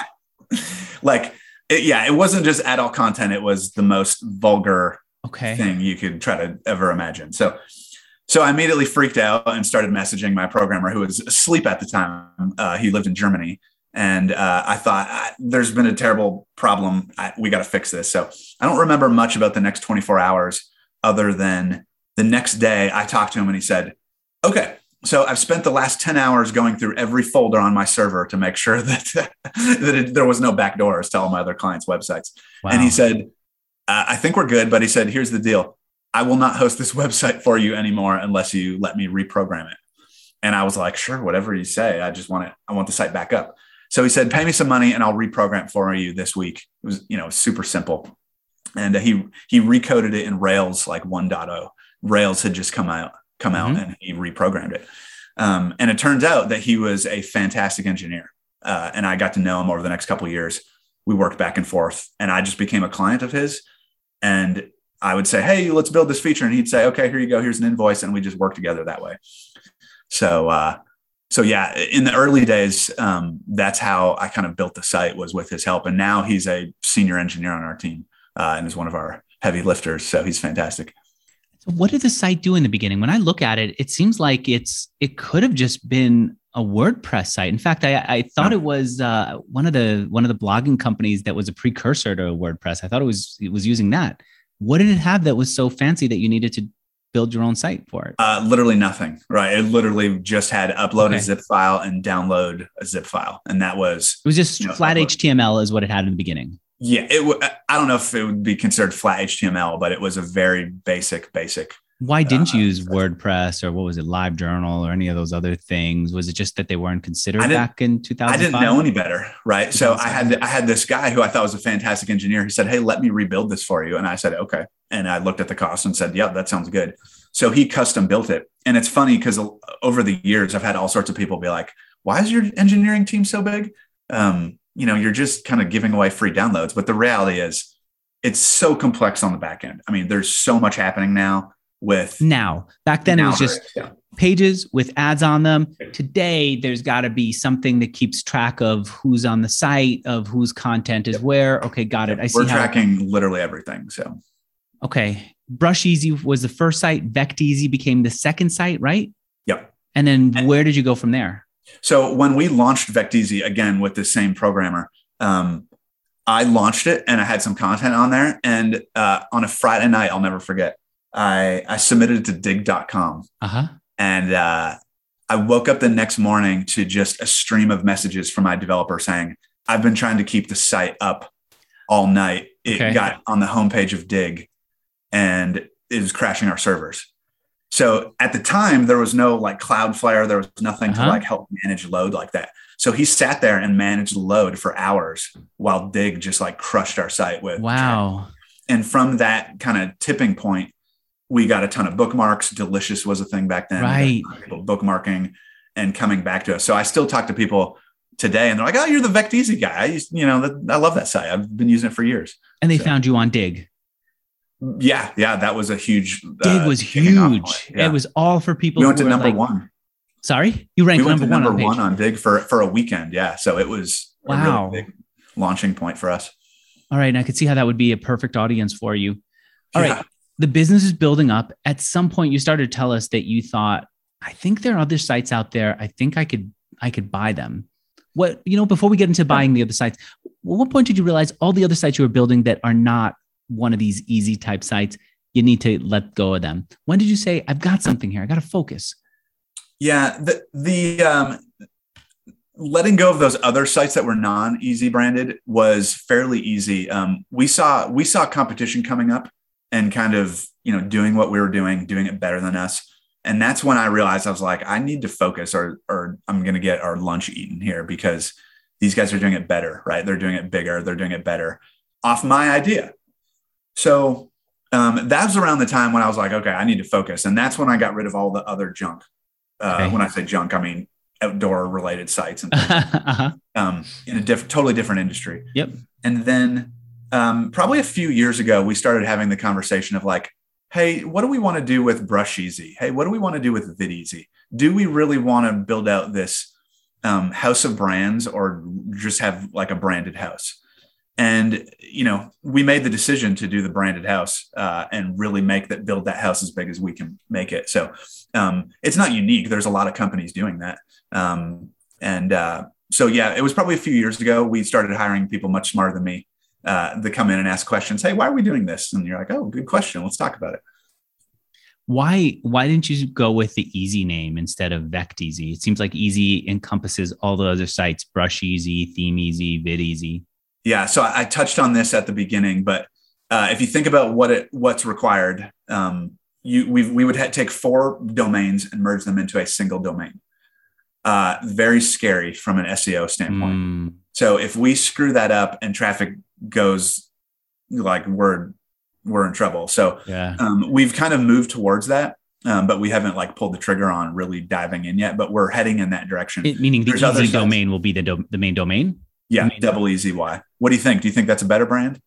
like, it, yeah, it wasn't just adult content. It was the most vulgar okay. thing you could try to ever imagine. So, so I immediately freaked out and started messaging my programmer who was asleep at the time. Uh, he lived in Germany. And uh, I thought, there's been a terrible problem. I, we got to fix this. So I don't remember much about the next 24 hours other than the next day I talked to him and he said, okay, so I've spent the last 10 hours going through every folder on my server to make sure that, that it, there was no backdoors to all my other clients' websites. Wow. And he said, I think we're good. But he said, here's the deal. I will not host this website for you anymore unless you let me reprogram it. And I was like, sure, whatever you say. I just want it. I want the site back up. So he said, pay me some money and I'll reprogram for you this week. It was, you know, super simple and uh, he he recoded it in Rails like 1.0. Rails had just come out come out, mm-hmm. and he reprogrammed it. Um, and it turns out that he was a fantastic engineer, uh, and I got to know him over the next couple years. We worked back and forth, and I just became a client of his. And I would say, "Hey, let's build this feature," and he'd say, "Okay, here you go. Here's an invoice," and we just work together that way. So, uh, so yeah, in the early days, um, that's how I kind of built the site was with his help, and now he's a senior engineer on our team uh, and is one of our heavy lifters. So he's fantastic. So what did the site do in the beginning? When I look at it, it seems like it's it could have just been a WordPress site. In fact, I, I thought it was uh, one of the one of the blogging companies that was a precursor to WordPress. I thought it was it was using that. What did it have that was so fancy that you needed to build your own site for it? Uh, literally nothing. Right. It literally just had upload okay. a zip file and download a zip file, and that was it was just you know, flat upload. HTML is what it had in the beginning. Yeah, it. W- I don't know if it would be considered flat HTML, but it was a very basic, basic Why didn't you Uh, use WordPress or what was it, LiveJournal or any of those other things? Was it just that they weren't considered back in 2005? I didn't know any better, right? So I had I had this guy who I thought was a fantastic engineer. He said, "Hey, let me rebuild this for you," and I said, "Okay." And I looked at the cost and said, "Yeah, that sounds good." So he custom built it, and it's funny because over the years I've had all sorts of people be like, "Why is your engineering team so big?" Um, you know, you're just kind of giving away free downloads, but the reality is, it's so complex on the back end. I mean, there's so much happening now with Now, back then it was just yeah. pages with ads on them. Today, there's got to be something that keeps track of who's on the site, of whose content is where. Okay, got it. I see we're how. tracking literally everything. So Okay, Brusheezy was the first site. Vecteezy became the second site, right? Yep. And then And- where did you go from there? So when we launched Vecteezy again with the same programmer, um, I launched it and I had some content on there. And uh, on a Friday night, I'll never forget, I, I submitted it to digg.com. Uh huh. And uh, I woke up the next morning to just a stream of messages from my developer saying, I've been trying to keep the site up all night. It Okay. got on the homepage of Digg and it was crashing our servers. So at the time, there was no like Cloudflare, there was nothing Uh-huh. to like help manage load like that. So he sat there and managed load for hours while Digg just like crushed our site with Wow. and from that kind of tipping point, we got a ton of bookmarks. Delicious was a thing back then. We got a Right. People bookmarking and coming back to us. So I still talk to people today, and they're like, "Oh, you're the Vecteezy guy. I used, you know, I love that site. I've been using it for years." And they So- found you on Digg. Yeah, yeah, that was a huge. Digg uh, was huge. Yeah. It was all for people. we went to number like- one. Sorry, you We ranked went number, to one number on one on Digg for for a weekend. Yeah, so it was a Wow. really big launching point for us. All right, and I could see how that would be a perfect audience for you. All right. Yeah. the business is building up. At some point, you started to tell us that you thought, I think there are other sites out there. I think I could I could buy them. What you know, before we get into buying the other sites, what point did you realize all the other sites you were building that are not one of these easy type sites, you need to let go of them? When did you say, I've got something here, I got to focus? Yeah, the the um, letting go of those other sites that were non-easy branded was fairly easy. Um, we saw we saw competition coming up and kind of you know doing what we were doing, doing it better than us. And that's when I realized I was like, I need to focus, or or I'm to get our lunch eaten here because these guys are doing it better, right? They're doing it bigger, they're doing it better off my idea. So um, that was around the time when I was like, okay, I need to focus, and that's when I got rid of all the other junk. Uh, Okay. When I say junk, I mean outdoor related sites and things uh-huh. um, in a diff- totally different industry. Yep. And then um, probably a few years ago, we started having the conversation of like, hey, what do we want to do with Brusheezy? Hey, what do we want to do with Videezy? Do we really want to build out this um, house of brands or just have like a branded house? And you know, we made the decision to do the branded house uh, and really make that build that house as big as we can make it. So um, it's not unique. There's a lot of companies doing that. Um, and uh, so yeah, it was probably a few years ago. We started hiring people much smarter than me uh, that come in and ask questions. Hey, why are we doing this? And you're like, oh, good question. Let's talk about it. Why why didn't you go with the easy name instead of Vecteezy? It seems like easy encompasses all the other sites, Brusheezy, Theme Easy, Vid Easy. Yeah. So I, I touched on this at the beginning, but uh, if you think about what it what's required, um, you we we would ha- take four domains and merge them into a single domain. Uh, very scary from an SEO standpoint. Mm, So if we screw that up and traffic goes like we're we're in trouble. So yeah. um, we've kind of moved towards that, um, but we haven't like pulled the trigger on really diving in yet. But we're heading in that direction. It- meaning the There's other easy domain will be the do- the main domain. Yeah, double easy Y. What do you think? Do you think that's a better brand?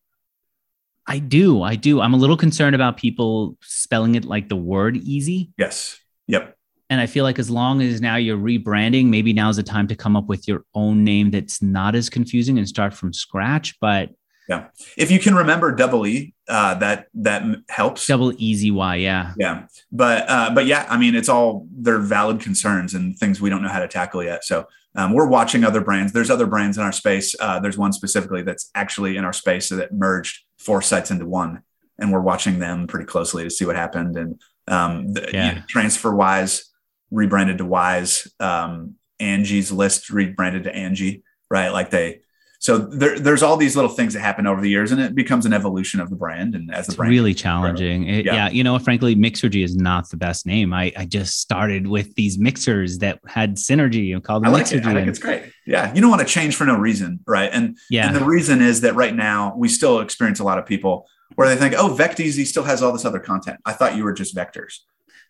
I do. I do. I'm a little concerned about people spelling it like the word easy. Yes. Yep. And I feel like as long as now you're rebranding, maybe now's the time to come up with your own name that's not as confusing and start from scratch. But yeah, If you can remember double E, uh, that that helps. double easy Y, yeah. Yeah, but uh, but yeah, I mean, it's all they're valid concerns and things we don't know how to tackle yet. So um, we're watching other brands. There's other brands in our space. Uh, there's one specifically that's actually in our space that merged four sites into one, and we're watching them pretty closely to see what happened. And um, the, Yeah. you know, TransferWise rebranded to Wise. Um, Angie's List rebranded to Angie. Right, like they So there, there's all these little things that happen over the years, and it becomes an evolution of the brand. And as the brand, really challenging. It- yeah. Yeah. you know, frankly, Mixergy is not the best name. I, I just started with these mixers that had synergy and called I them like it. Mixergy. I think it's great. Yeah, you don't want to change for no reason, right? And yeah, and the reason is that right now we still experience a lot of people where they think, "Oh, Vecteezy still has all this other content." I thought you were just vectors.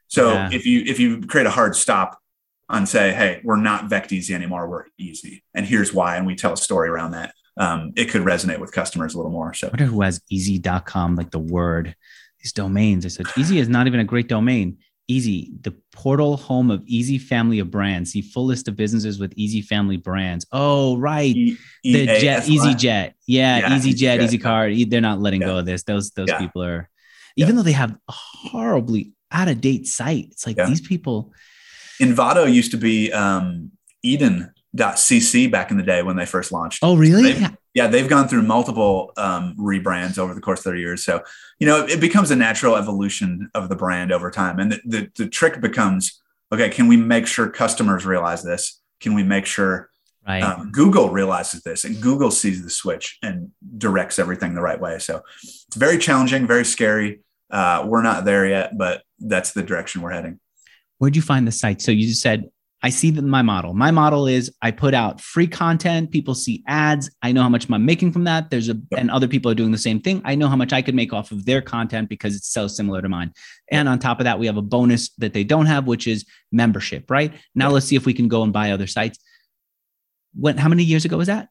So Yeah. if you if you create a hard stop and say, "Hey, we're not Vecteezy anymore. We're easy," and here's why, and we tell a story around that, um, it could resonate with customers a little more. So I wonder who has easy.com, like the word, these domains. I said, easy is not even a great domain. Easy, the portal home of Easy Family of Brands. See full list of businesses with Easy Family brands. Oh, right. E- the jet, EASY. EasyJet. Yeah, Yeah, EasyJet, EasyJet. Easy Card. E- They're not letting Yeah. go of this. Those those Yeah. people are, even though they have a horribly out of date site. It's like these people. Envato used to be um, Eden.cc back in the day when they first launched. Oh, really? They- yeah, they've gone through multiple um, rebrands over the course of their years. So, you know, it becomes a natural evolution of the brand over time. And the, the, the trick becomes okay, can we make sure customers realize this? Can we make sure Right. um, Google realizes this and Google sees the switch and directs everything the right way? So it's very challenging, very scary. Uh, we're not there yet, but that's the direction we're heading. Where'd you find the site? So you just said, I see that my model. My model is I put out free content. People see ads. I know how much I'm making from that. There's a, and other people are doing the same thing. I know how much I could make off of their content because it's so similar to mine. And on top of that, we have a bonus that they don't have, which is membership, right? Now Yeah. let's see if we can go and buy other sites. When, how many years ago was that?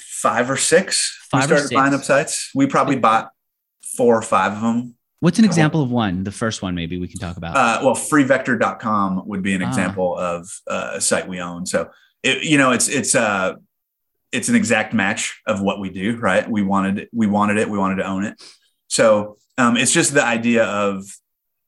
Five or six, Five or we started six. buying up sites. We probably bought four or five of them What's an example of one? The first one, maybe we can talk about. Uh, well, freevector.com would be an Ah. example of uh, a site we own. So, it, you know, it's it's uh, it's an exact match of what we do, right? We wanted we wanted it, we wanted to own it. So, um, it's just the idea of,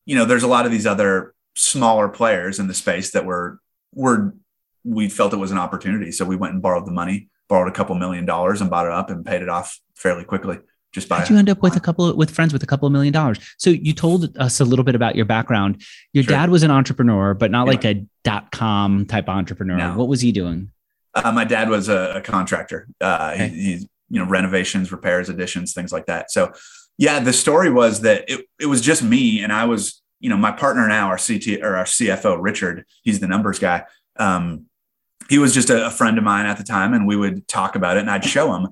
you know, there's a lot of these other smaller players in the space that were were we felt it was an opportunity, so we went and borrowed the money, borrowed a couple million dollars, and bought it up and paid it off fairly quickly. Just by How'd you end up with a couple of, with friends with a couple of million dollars? So you told us a little bit about your background. Your Sure. dad was an entrepreneur, but not Yeah. like a dot com type entrepreneur. No. What was he doing? Uh, my dad was a, a contractor. Uh, Okay. he, he's you know renovations, repairs, additions, things like that. So yeah, the story was that it, it was just me and I was you know my partner now, our CT or our CFO Richard. He's the numbers guy. Um, he was just a, a friend of mine at the time, and we would talk about it, and I'd show him,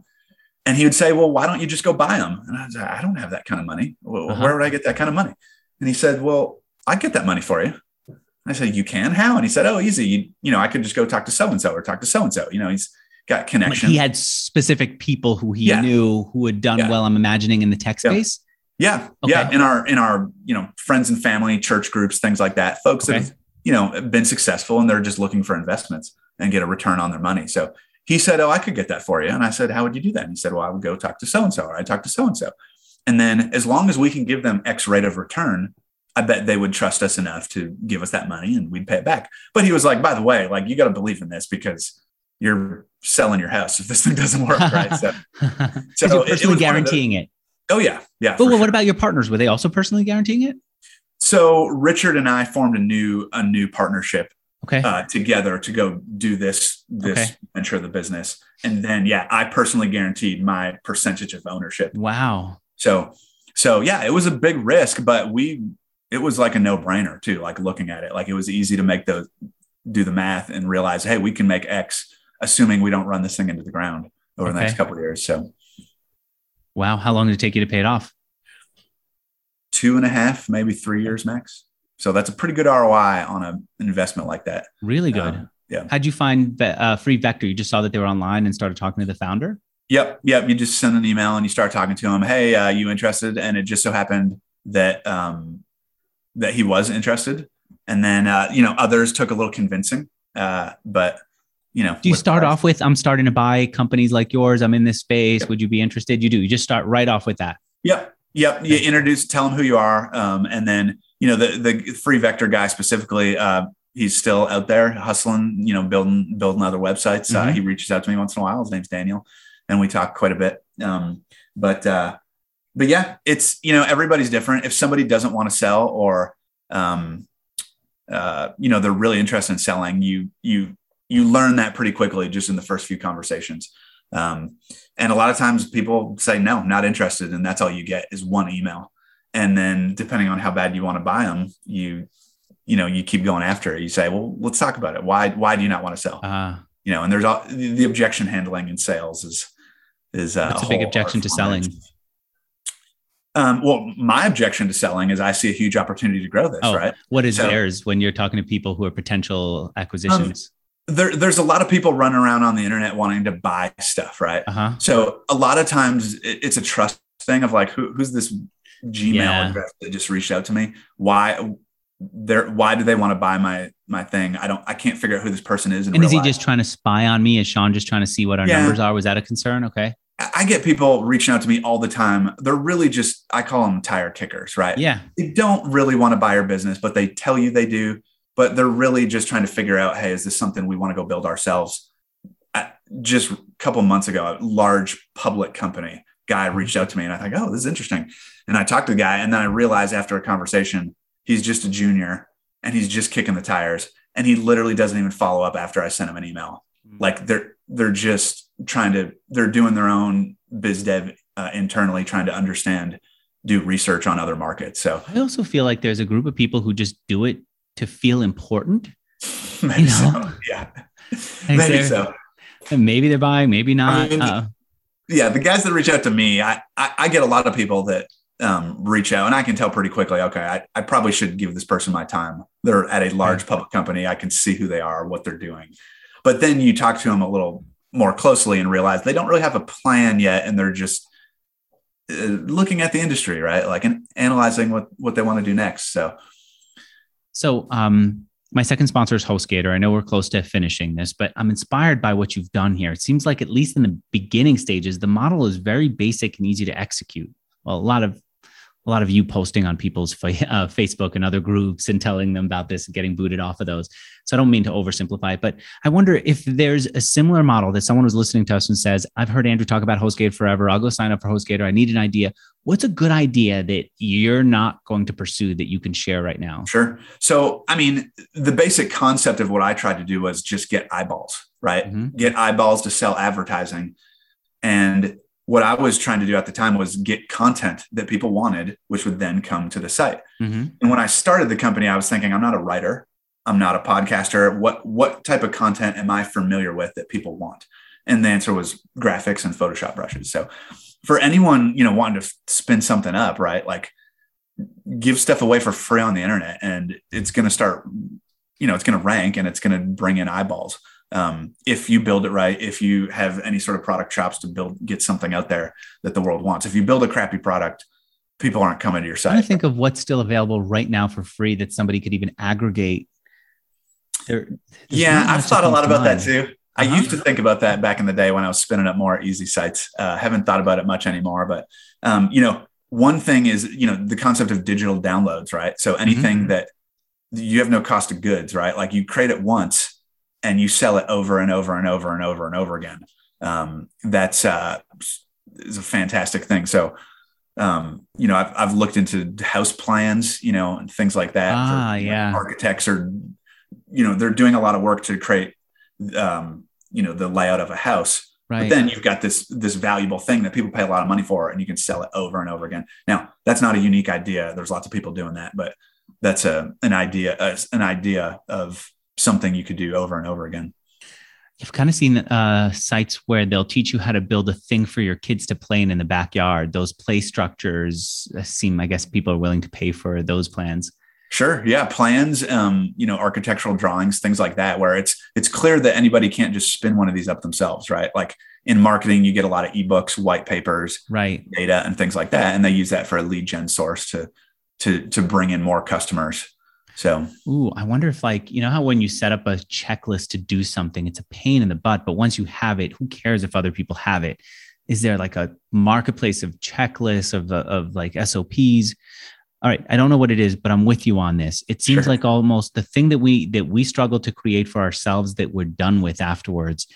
and he would say, "Well, why don't you just go buy them?" And I was like, "I don't have that kind of money. Well, Uh-huh. Where would I get that kind of money?" And he said, "Well, I get that money for you." I said, "You can? How?" And he said, "Oh, easy. You, you know, I could just go talk to so and so or talk to so and so. You know, he's got Like connection." he had specific people who he Yeah. knew who had done Yeah. well. I'm imagining in the tech Yeah. space. yeah, Okay. yeah. In our in our you know friends and family, church groups, things like that. Folks that have you know been successful and they're just looking for investments and get a return on their money. So he said, "Oh, I could get that for you." And I said, "How would you do that?" And he said, "Well, I would go talk to so and so, or I talk to so and so, and then as long as we can give them X rate of return." I bet they would trust us enough to give us that money and we'd pay it back. But he was like, by the way, like you got to believe in this because you're selling your house if this thing doesn't work, right? So, So you're it- it personally was one the- guaranteeing it. oh yeah, yeah. But what sure. about your partners? Were they also personally guaranteeing it? So Richard and I formed a new a new partnership Okay. uh, together to go do this this Okay. venture of the business, and then yeah, I personally guaranteed my percentage of ownership. wow. So so yeah, it was a big risk, but we it was like a no brainer too. Like looking at it, like it was easy to make those do the math and realize, hey, we can make X, assuming we don't run this thing into the ground over the next couple of years. So Wow. How long did it take you to pay it off? two and a half, maybe three years max. So that's a pretty good ROI on an investment like that. Really good. Um, yeah. How'd you find uh, Free Vector? You just saw that they were online and started talking to the founder? Yep, yep. You just send an email and you start talking to him. Hey, uh, you interested? And it just so happened that um, that he was interested. And then uh, you know others took a little convincing, uh, but you know. Do you start off with, I'm starting to buy companies like yours. I'm in this space. Would you be interested? You do. You just start right off with that. Yep, yep. You introduce, tell them who you are, um, and then you know the the free vector guy specifically. Uh, he's still out there hustling, you know, building building other websites. Uh, Mhm. he reaches out to me once in a while. His name's Daniel, and we talk quite a bit. Um, but uh, but yeah, it's you know everybody's different. If somebody doesn't want to sell or um, uh, you know they're really interested in selling, you you you learn that pretty quickly just in the first few conversations. Um, and a lot of times people say no, not interested, and that's all you get is one email. And then depending on how bad you want to buy them, you you know you keep going after it. You say, well, let's talk about it. Why why do you not want to sell? Uh, you know, and there's all the objection handling in sales is is uh, a, a big objection to selling. Um, well, my objection to selling is I see a huge opportunity to grow this. Oh, right. What is so, theirs when you're talking to people who are potential acquisitions? Um, there, there's a lot of people running around on the internet wanting to buy stuff, right? Uh-huh. So a lot of times it, it's a trust thing of like, who, who's this Gmail yeah. address that just reached out to me? Why? There, why do they want to buy my my thing? I don't, I can't figure out who this person is. and is he life. just trying to spy on me? Is Shawn just trying to see what our yeah. numbers are? Was that a concern? Okay. I get people reaching out to me all the time. They're really just, I call them tire kickers, right? Yeah. They don't really want to buy your business, but they tell you they do. But they're really just trying to figure out, hey, is this something we want to go build ourselves? I, just a couple months ago, a large public company guy reached out to me and I thought, oh, this is interesting. And I talked to the guy, and then I realized after a conversation, he's just a junior and he's just kicking the tires. And he literally doesn't even follow up after I sent him an email. Mm-hmm. Like they're they're just trying to they're doing their own biz dev uh, internally trying to understand do research on other markets so i also feel like there's a group of people who just do it to feel important maybe you know? so yeah maybe so maybe they're buying maybe not I mean, uh, yeah the guys that reach out to me I, I, I get a lot of people that um, reach out and i can tell pretty quickly okay I, I probably should give this person my time. They're at a large public company. I can see who they are what they're doing. But then you talk to them a little more closely and realize they don't really have a plan yet and they're just uh, looking at the industry right? Like and analyzing what what they want to do next so. So um my second sponsor is hostgator. I know we're close to finishing this but i'm inspired by what you've done here. It seems like at least in the beginning stages the model is very basic and easy to execute. Well a lot of a lot of you posting on people's uh, Facebook and other groups and telling them about this and getting booted off of those. So I don't mean to oversimplify it, but I wonder if there's a similar model that someone was listening to us and says, I've heard Andrew talk about HostGator forever. I'll go sign up for HostGator. I need an idea. What's a good idea that you're not going to pursue that you can share right now? Sure. So, I mean, the basic concept of what I tried to do was just get eyeballs, right? Mm-hmm. Get eyeballs to sell advertising. And what I was trying to do at the time was get content that people wanted, which would then come to the site. Mm-hmm. And when I started the company, I was thinking, I'm not a writer, I'm not a podcaster. What what type of content am I familiar with that people want? And the answer was graphics and Photoshop brushes. So for anyone, you know, wanting to spin something up, right? Like give stuff away for free on the internet and it's going to start, you know, it's going to rank and it's going to bring in eyeballs um, if you build it right, if you have any sort of product chops to build, get something out there that the world wants. If you build a crappy product, people aren't coming to your site. I think of what's still available right now for free that somebody could even aggregate. There, yeah, I've thought a lot about that too. I uh-huh. used to think about that back in the day when I was spinning up more easy sites. Uh, haven't thought about it much anymore, but um, you know, one thing is you know the concept of digital downloads, right? So anything mm-hmm. that you have no cost of goods, right? Like you create it once and you sell it over and over and over and over and over again. Um, that's uh, is a fantastic thing. So, um, you know, I've, I've looked into house plans, you know, and things like that. Ah, for, yeah. Know, architects are, you know, they're doing a lot of work to create, um, you know, the layout of a house. Right. But then you've got this this valuable thing that people pay a lot of money for, and you can sell it over and over again. Now, that's not a unique idea. There's lots of people doing that, but that's a an idea, uh, an idea of something you could do over and over again. You've kind of seen uh, sites where they'll teach you how to build a thing for your kids to play in in the backyard. Those play structures uh, seem, I guess, people are willing to pay for those plans. Sure. Yeah. Plans, um, you know, architectural drawings, things like that, where it's it's clear that anybody can't just spin one of these up themselves, right? Like in marketing, you get a lot of ebooks, white papers, right, data, and things like that, and they use that for a lead gen source to to to bring in more customers. So, ooh, I wonder if like you know how when you set up a checklist to do something, it's a pain in the butt, but once you have it, who cares if other people have it? Is there like a marketplace of checklists of uh, of like SOPs? All right, I don't know what it is, but I'm with you on this. It seems sure. like almost the thing that we that we struggle to create for ourselves that we're done with afterwards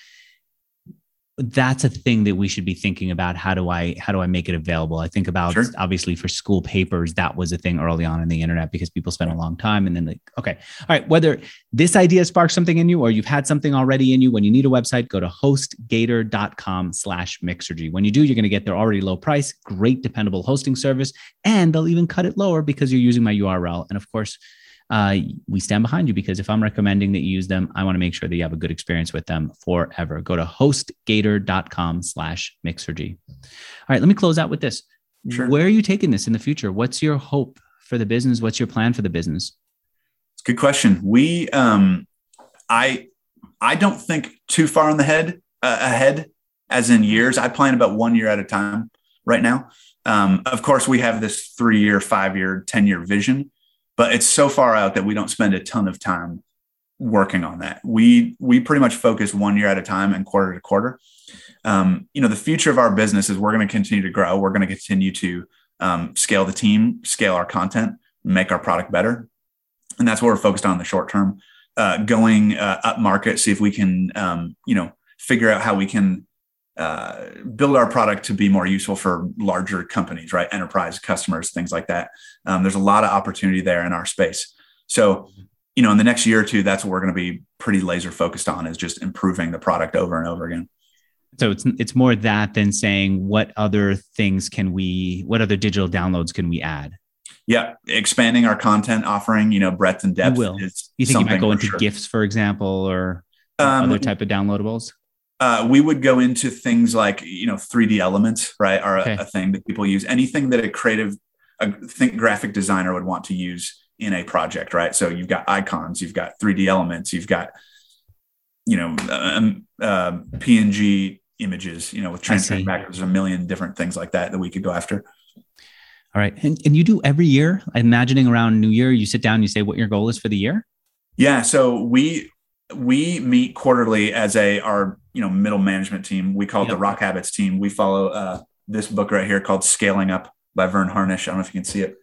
that's a thing that we should be thinking about. How do i how do i make it available? I think about sure. obviously for school papers that was a thing early on in the internet because people spent a long time and then like okay. All right whether this idea sparks something in you or you've had something already in you when you need a website go to hostgator.com slash mixergy. When you do you're going to get their already low price great dependable hosting service and they'll even cut it lower because you're using my url and of course uh, we stand behind you because if I'm recommending that you use them, I want to make sure that you have a good experience with them forever. Go to hostgator.com slash mixergy. All right, let me close out with this. Sure. Where are you taking this in the future? What's your hope for the business? What's your plan for the business? It's a good question. We, um, I, I don't think too far on the head uh, ahead, as in years. I plan about one year at a time right now. Um, of course, we have this three year, five year, 10 year vision but it's so far out that we don't spend a ton of time working on that. We we pretty much focus one year at a time and quarter to quarter. Um, you know, the future of our business is we're going to continue to grow. We're going to continue to um, scale the team, scale our content, make our product better, and that's what we're focused on in the short term. Uh, going uh, up market, see if we can, um, you know, figure out how we can uh, build our product to be more useful for larger companies, right? Enterprise customers, things like that. Um, there's a lot of opportunity there in our space. So, you know, in the next year or two, that's what we're going to be pretty laser focused on is just improving the product over and over again. So it's it's more that than saying what other things can we, what other digital downloads can we add? Yeah, expanding our content offering, you know, breadth and depth. You will. you think you might go into sure. GIFs, for example, or um, other type of downloadables? Uh, we would go into things like you know 3D elements, right? Are okay. a, a, thing that people use. Anything that a creative, a think graphic designer would want to use in a project, right? So you've got icons, you've got 3D elements, you've got you know um, uh, PNG images, you know, with transparent backgrounds. A million different things like that that we could go after. All right, and and you do every year. Imagining around New Year, you sit down, you say what your goal is for the year. Yeah, so we we meet quarterly as a our you know middle management team. We call it yep. the Rock Habits team. We follow uh, this book right here called Scaling Up by Verne Harnish. I don't know if you can see it.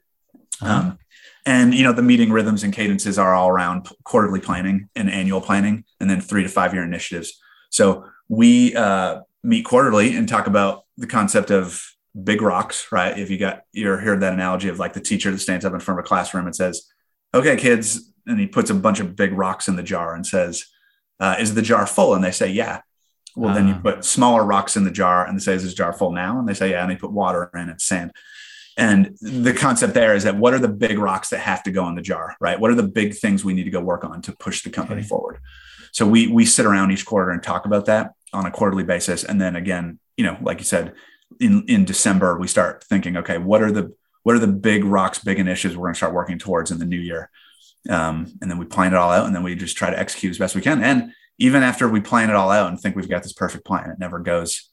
Uh-huh. Um, and you know the meeting rhythms and cadences are all around quarterly planning and annual planning, and then three to five year initiatives. So we uh, meet quarterly and talk about the concept of big rocks. Right? If you got you're heard that analogy of like the teacher that stands up in front of a classroom and says, "Okay, kids, and he puts a bunch of big rocks in the jar and says, uh, "Is the jar full?" And they say, "Yeah." Well, uh, then you ah. put smaller rocks in the jar and they say, "Is this jar full now?" And they say, "Yeah." And they put water in it, sand. And the concept there is that what are the big rocks that have to go in the jar, right? What are the big things we need to go work on to push the company okay. forward? So we we sit around each quarter and talk about that on a quarterly basis, and then again, you know, like you said, in in December we start thinking, okay, what are the what are the big rocks, big initiatives we're going to start working towards in the new year? Um, and then we plan it all out and then we just try to execute as best we can. And even after we plan it all out and think we've got this perfect plan, it never goes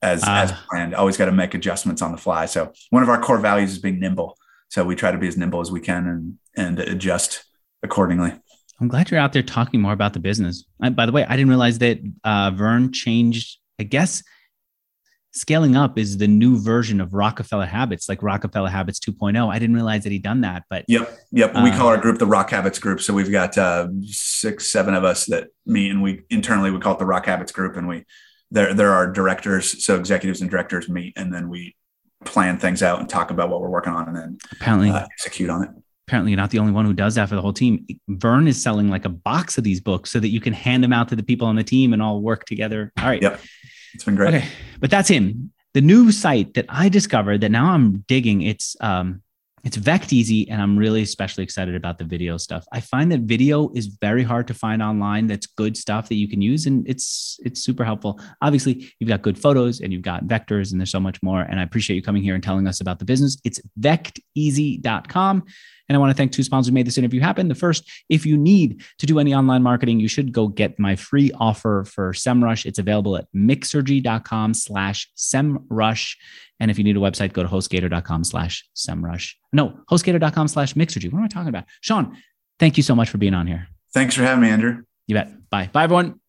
as, uh, as planned. Always got to make adjustments on the fly. So one of our core values is being nimble. So we try to be as nimble as we can and, and adjust accordingly. I'm glad you're out there talking more about the business. I, by the way, I didn't realize that uh, Verne changed, I guess scaling up is the new version of Rockefeller Habits, like Rockefeller Habits 2.0. I didn't realize that he'd done that, but yep, yep. We uh, call our group the Rock Habits Group. So we've got uh, six, seven of us that meet, and we internally we call it the Rock Habits Group, and we there there are directors, so executives and directors meet, and then we plan things out and talk about what we're working on, and then apparently uh, execute on it. Apparently, you're not the only one who does that for the whole team. Verne is selling like a box of these books so that you can hand them out to the people on the team and all work together. All right. Yep. It's been great. Okay, but that's him. The new site that I discovered that now I'm digging. It's um, it's Vecteezy, and I'm really especially excited about the video stuff. I find that video is very hard to find online. That's good stuff that you can use, and it's it's super helpful. Obviously, you've got good photos and you've got vectors, and there's so much more. And I appreciate you coming here and telling us about the business. It's vecteezy.com. And I want to thank two sponsors who made this interview happen. The first, if you need to do any online marketing, you should go get my free offer for SEMrush. It's available at mixergy.com slash SEMrush. And if you need a website, go to hostgator.com slash SEMrush. No, hostgator.com slash mixergy. What am I talking about? Shawn, thank you so much for being on here. Thanks for having me, Andrew. You bet. Bye. Bye, everyone.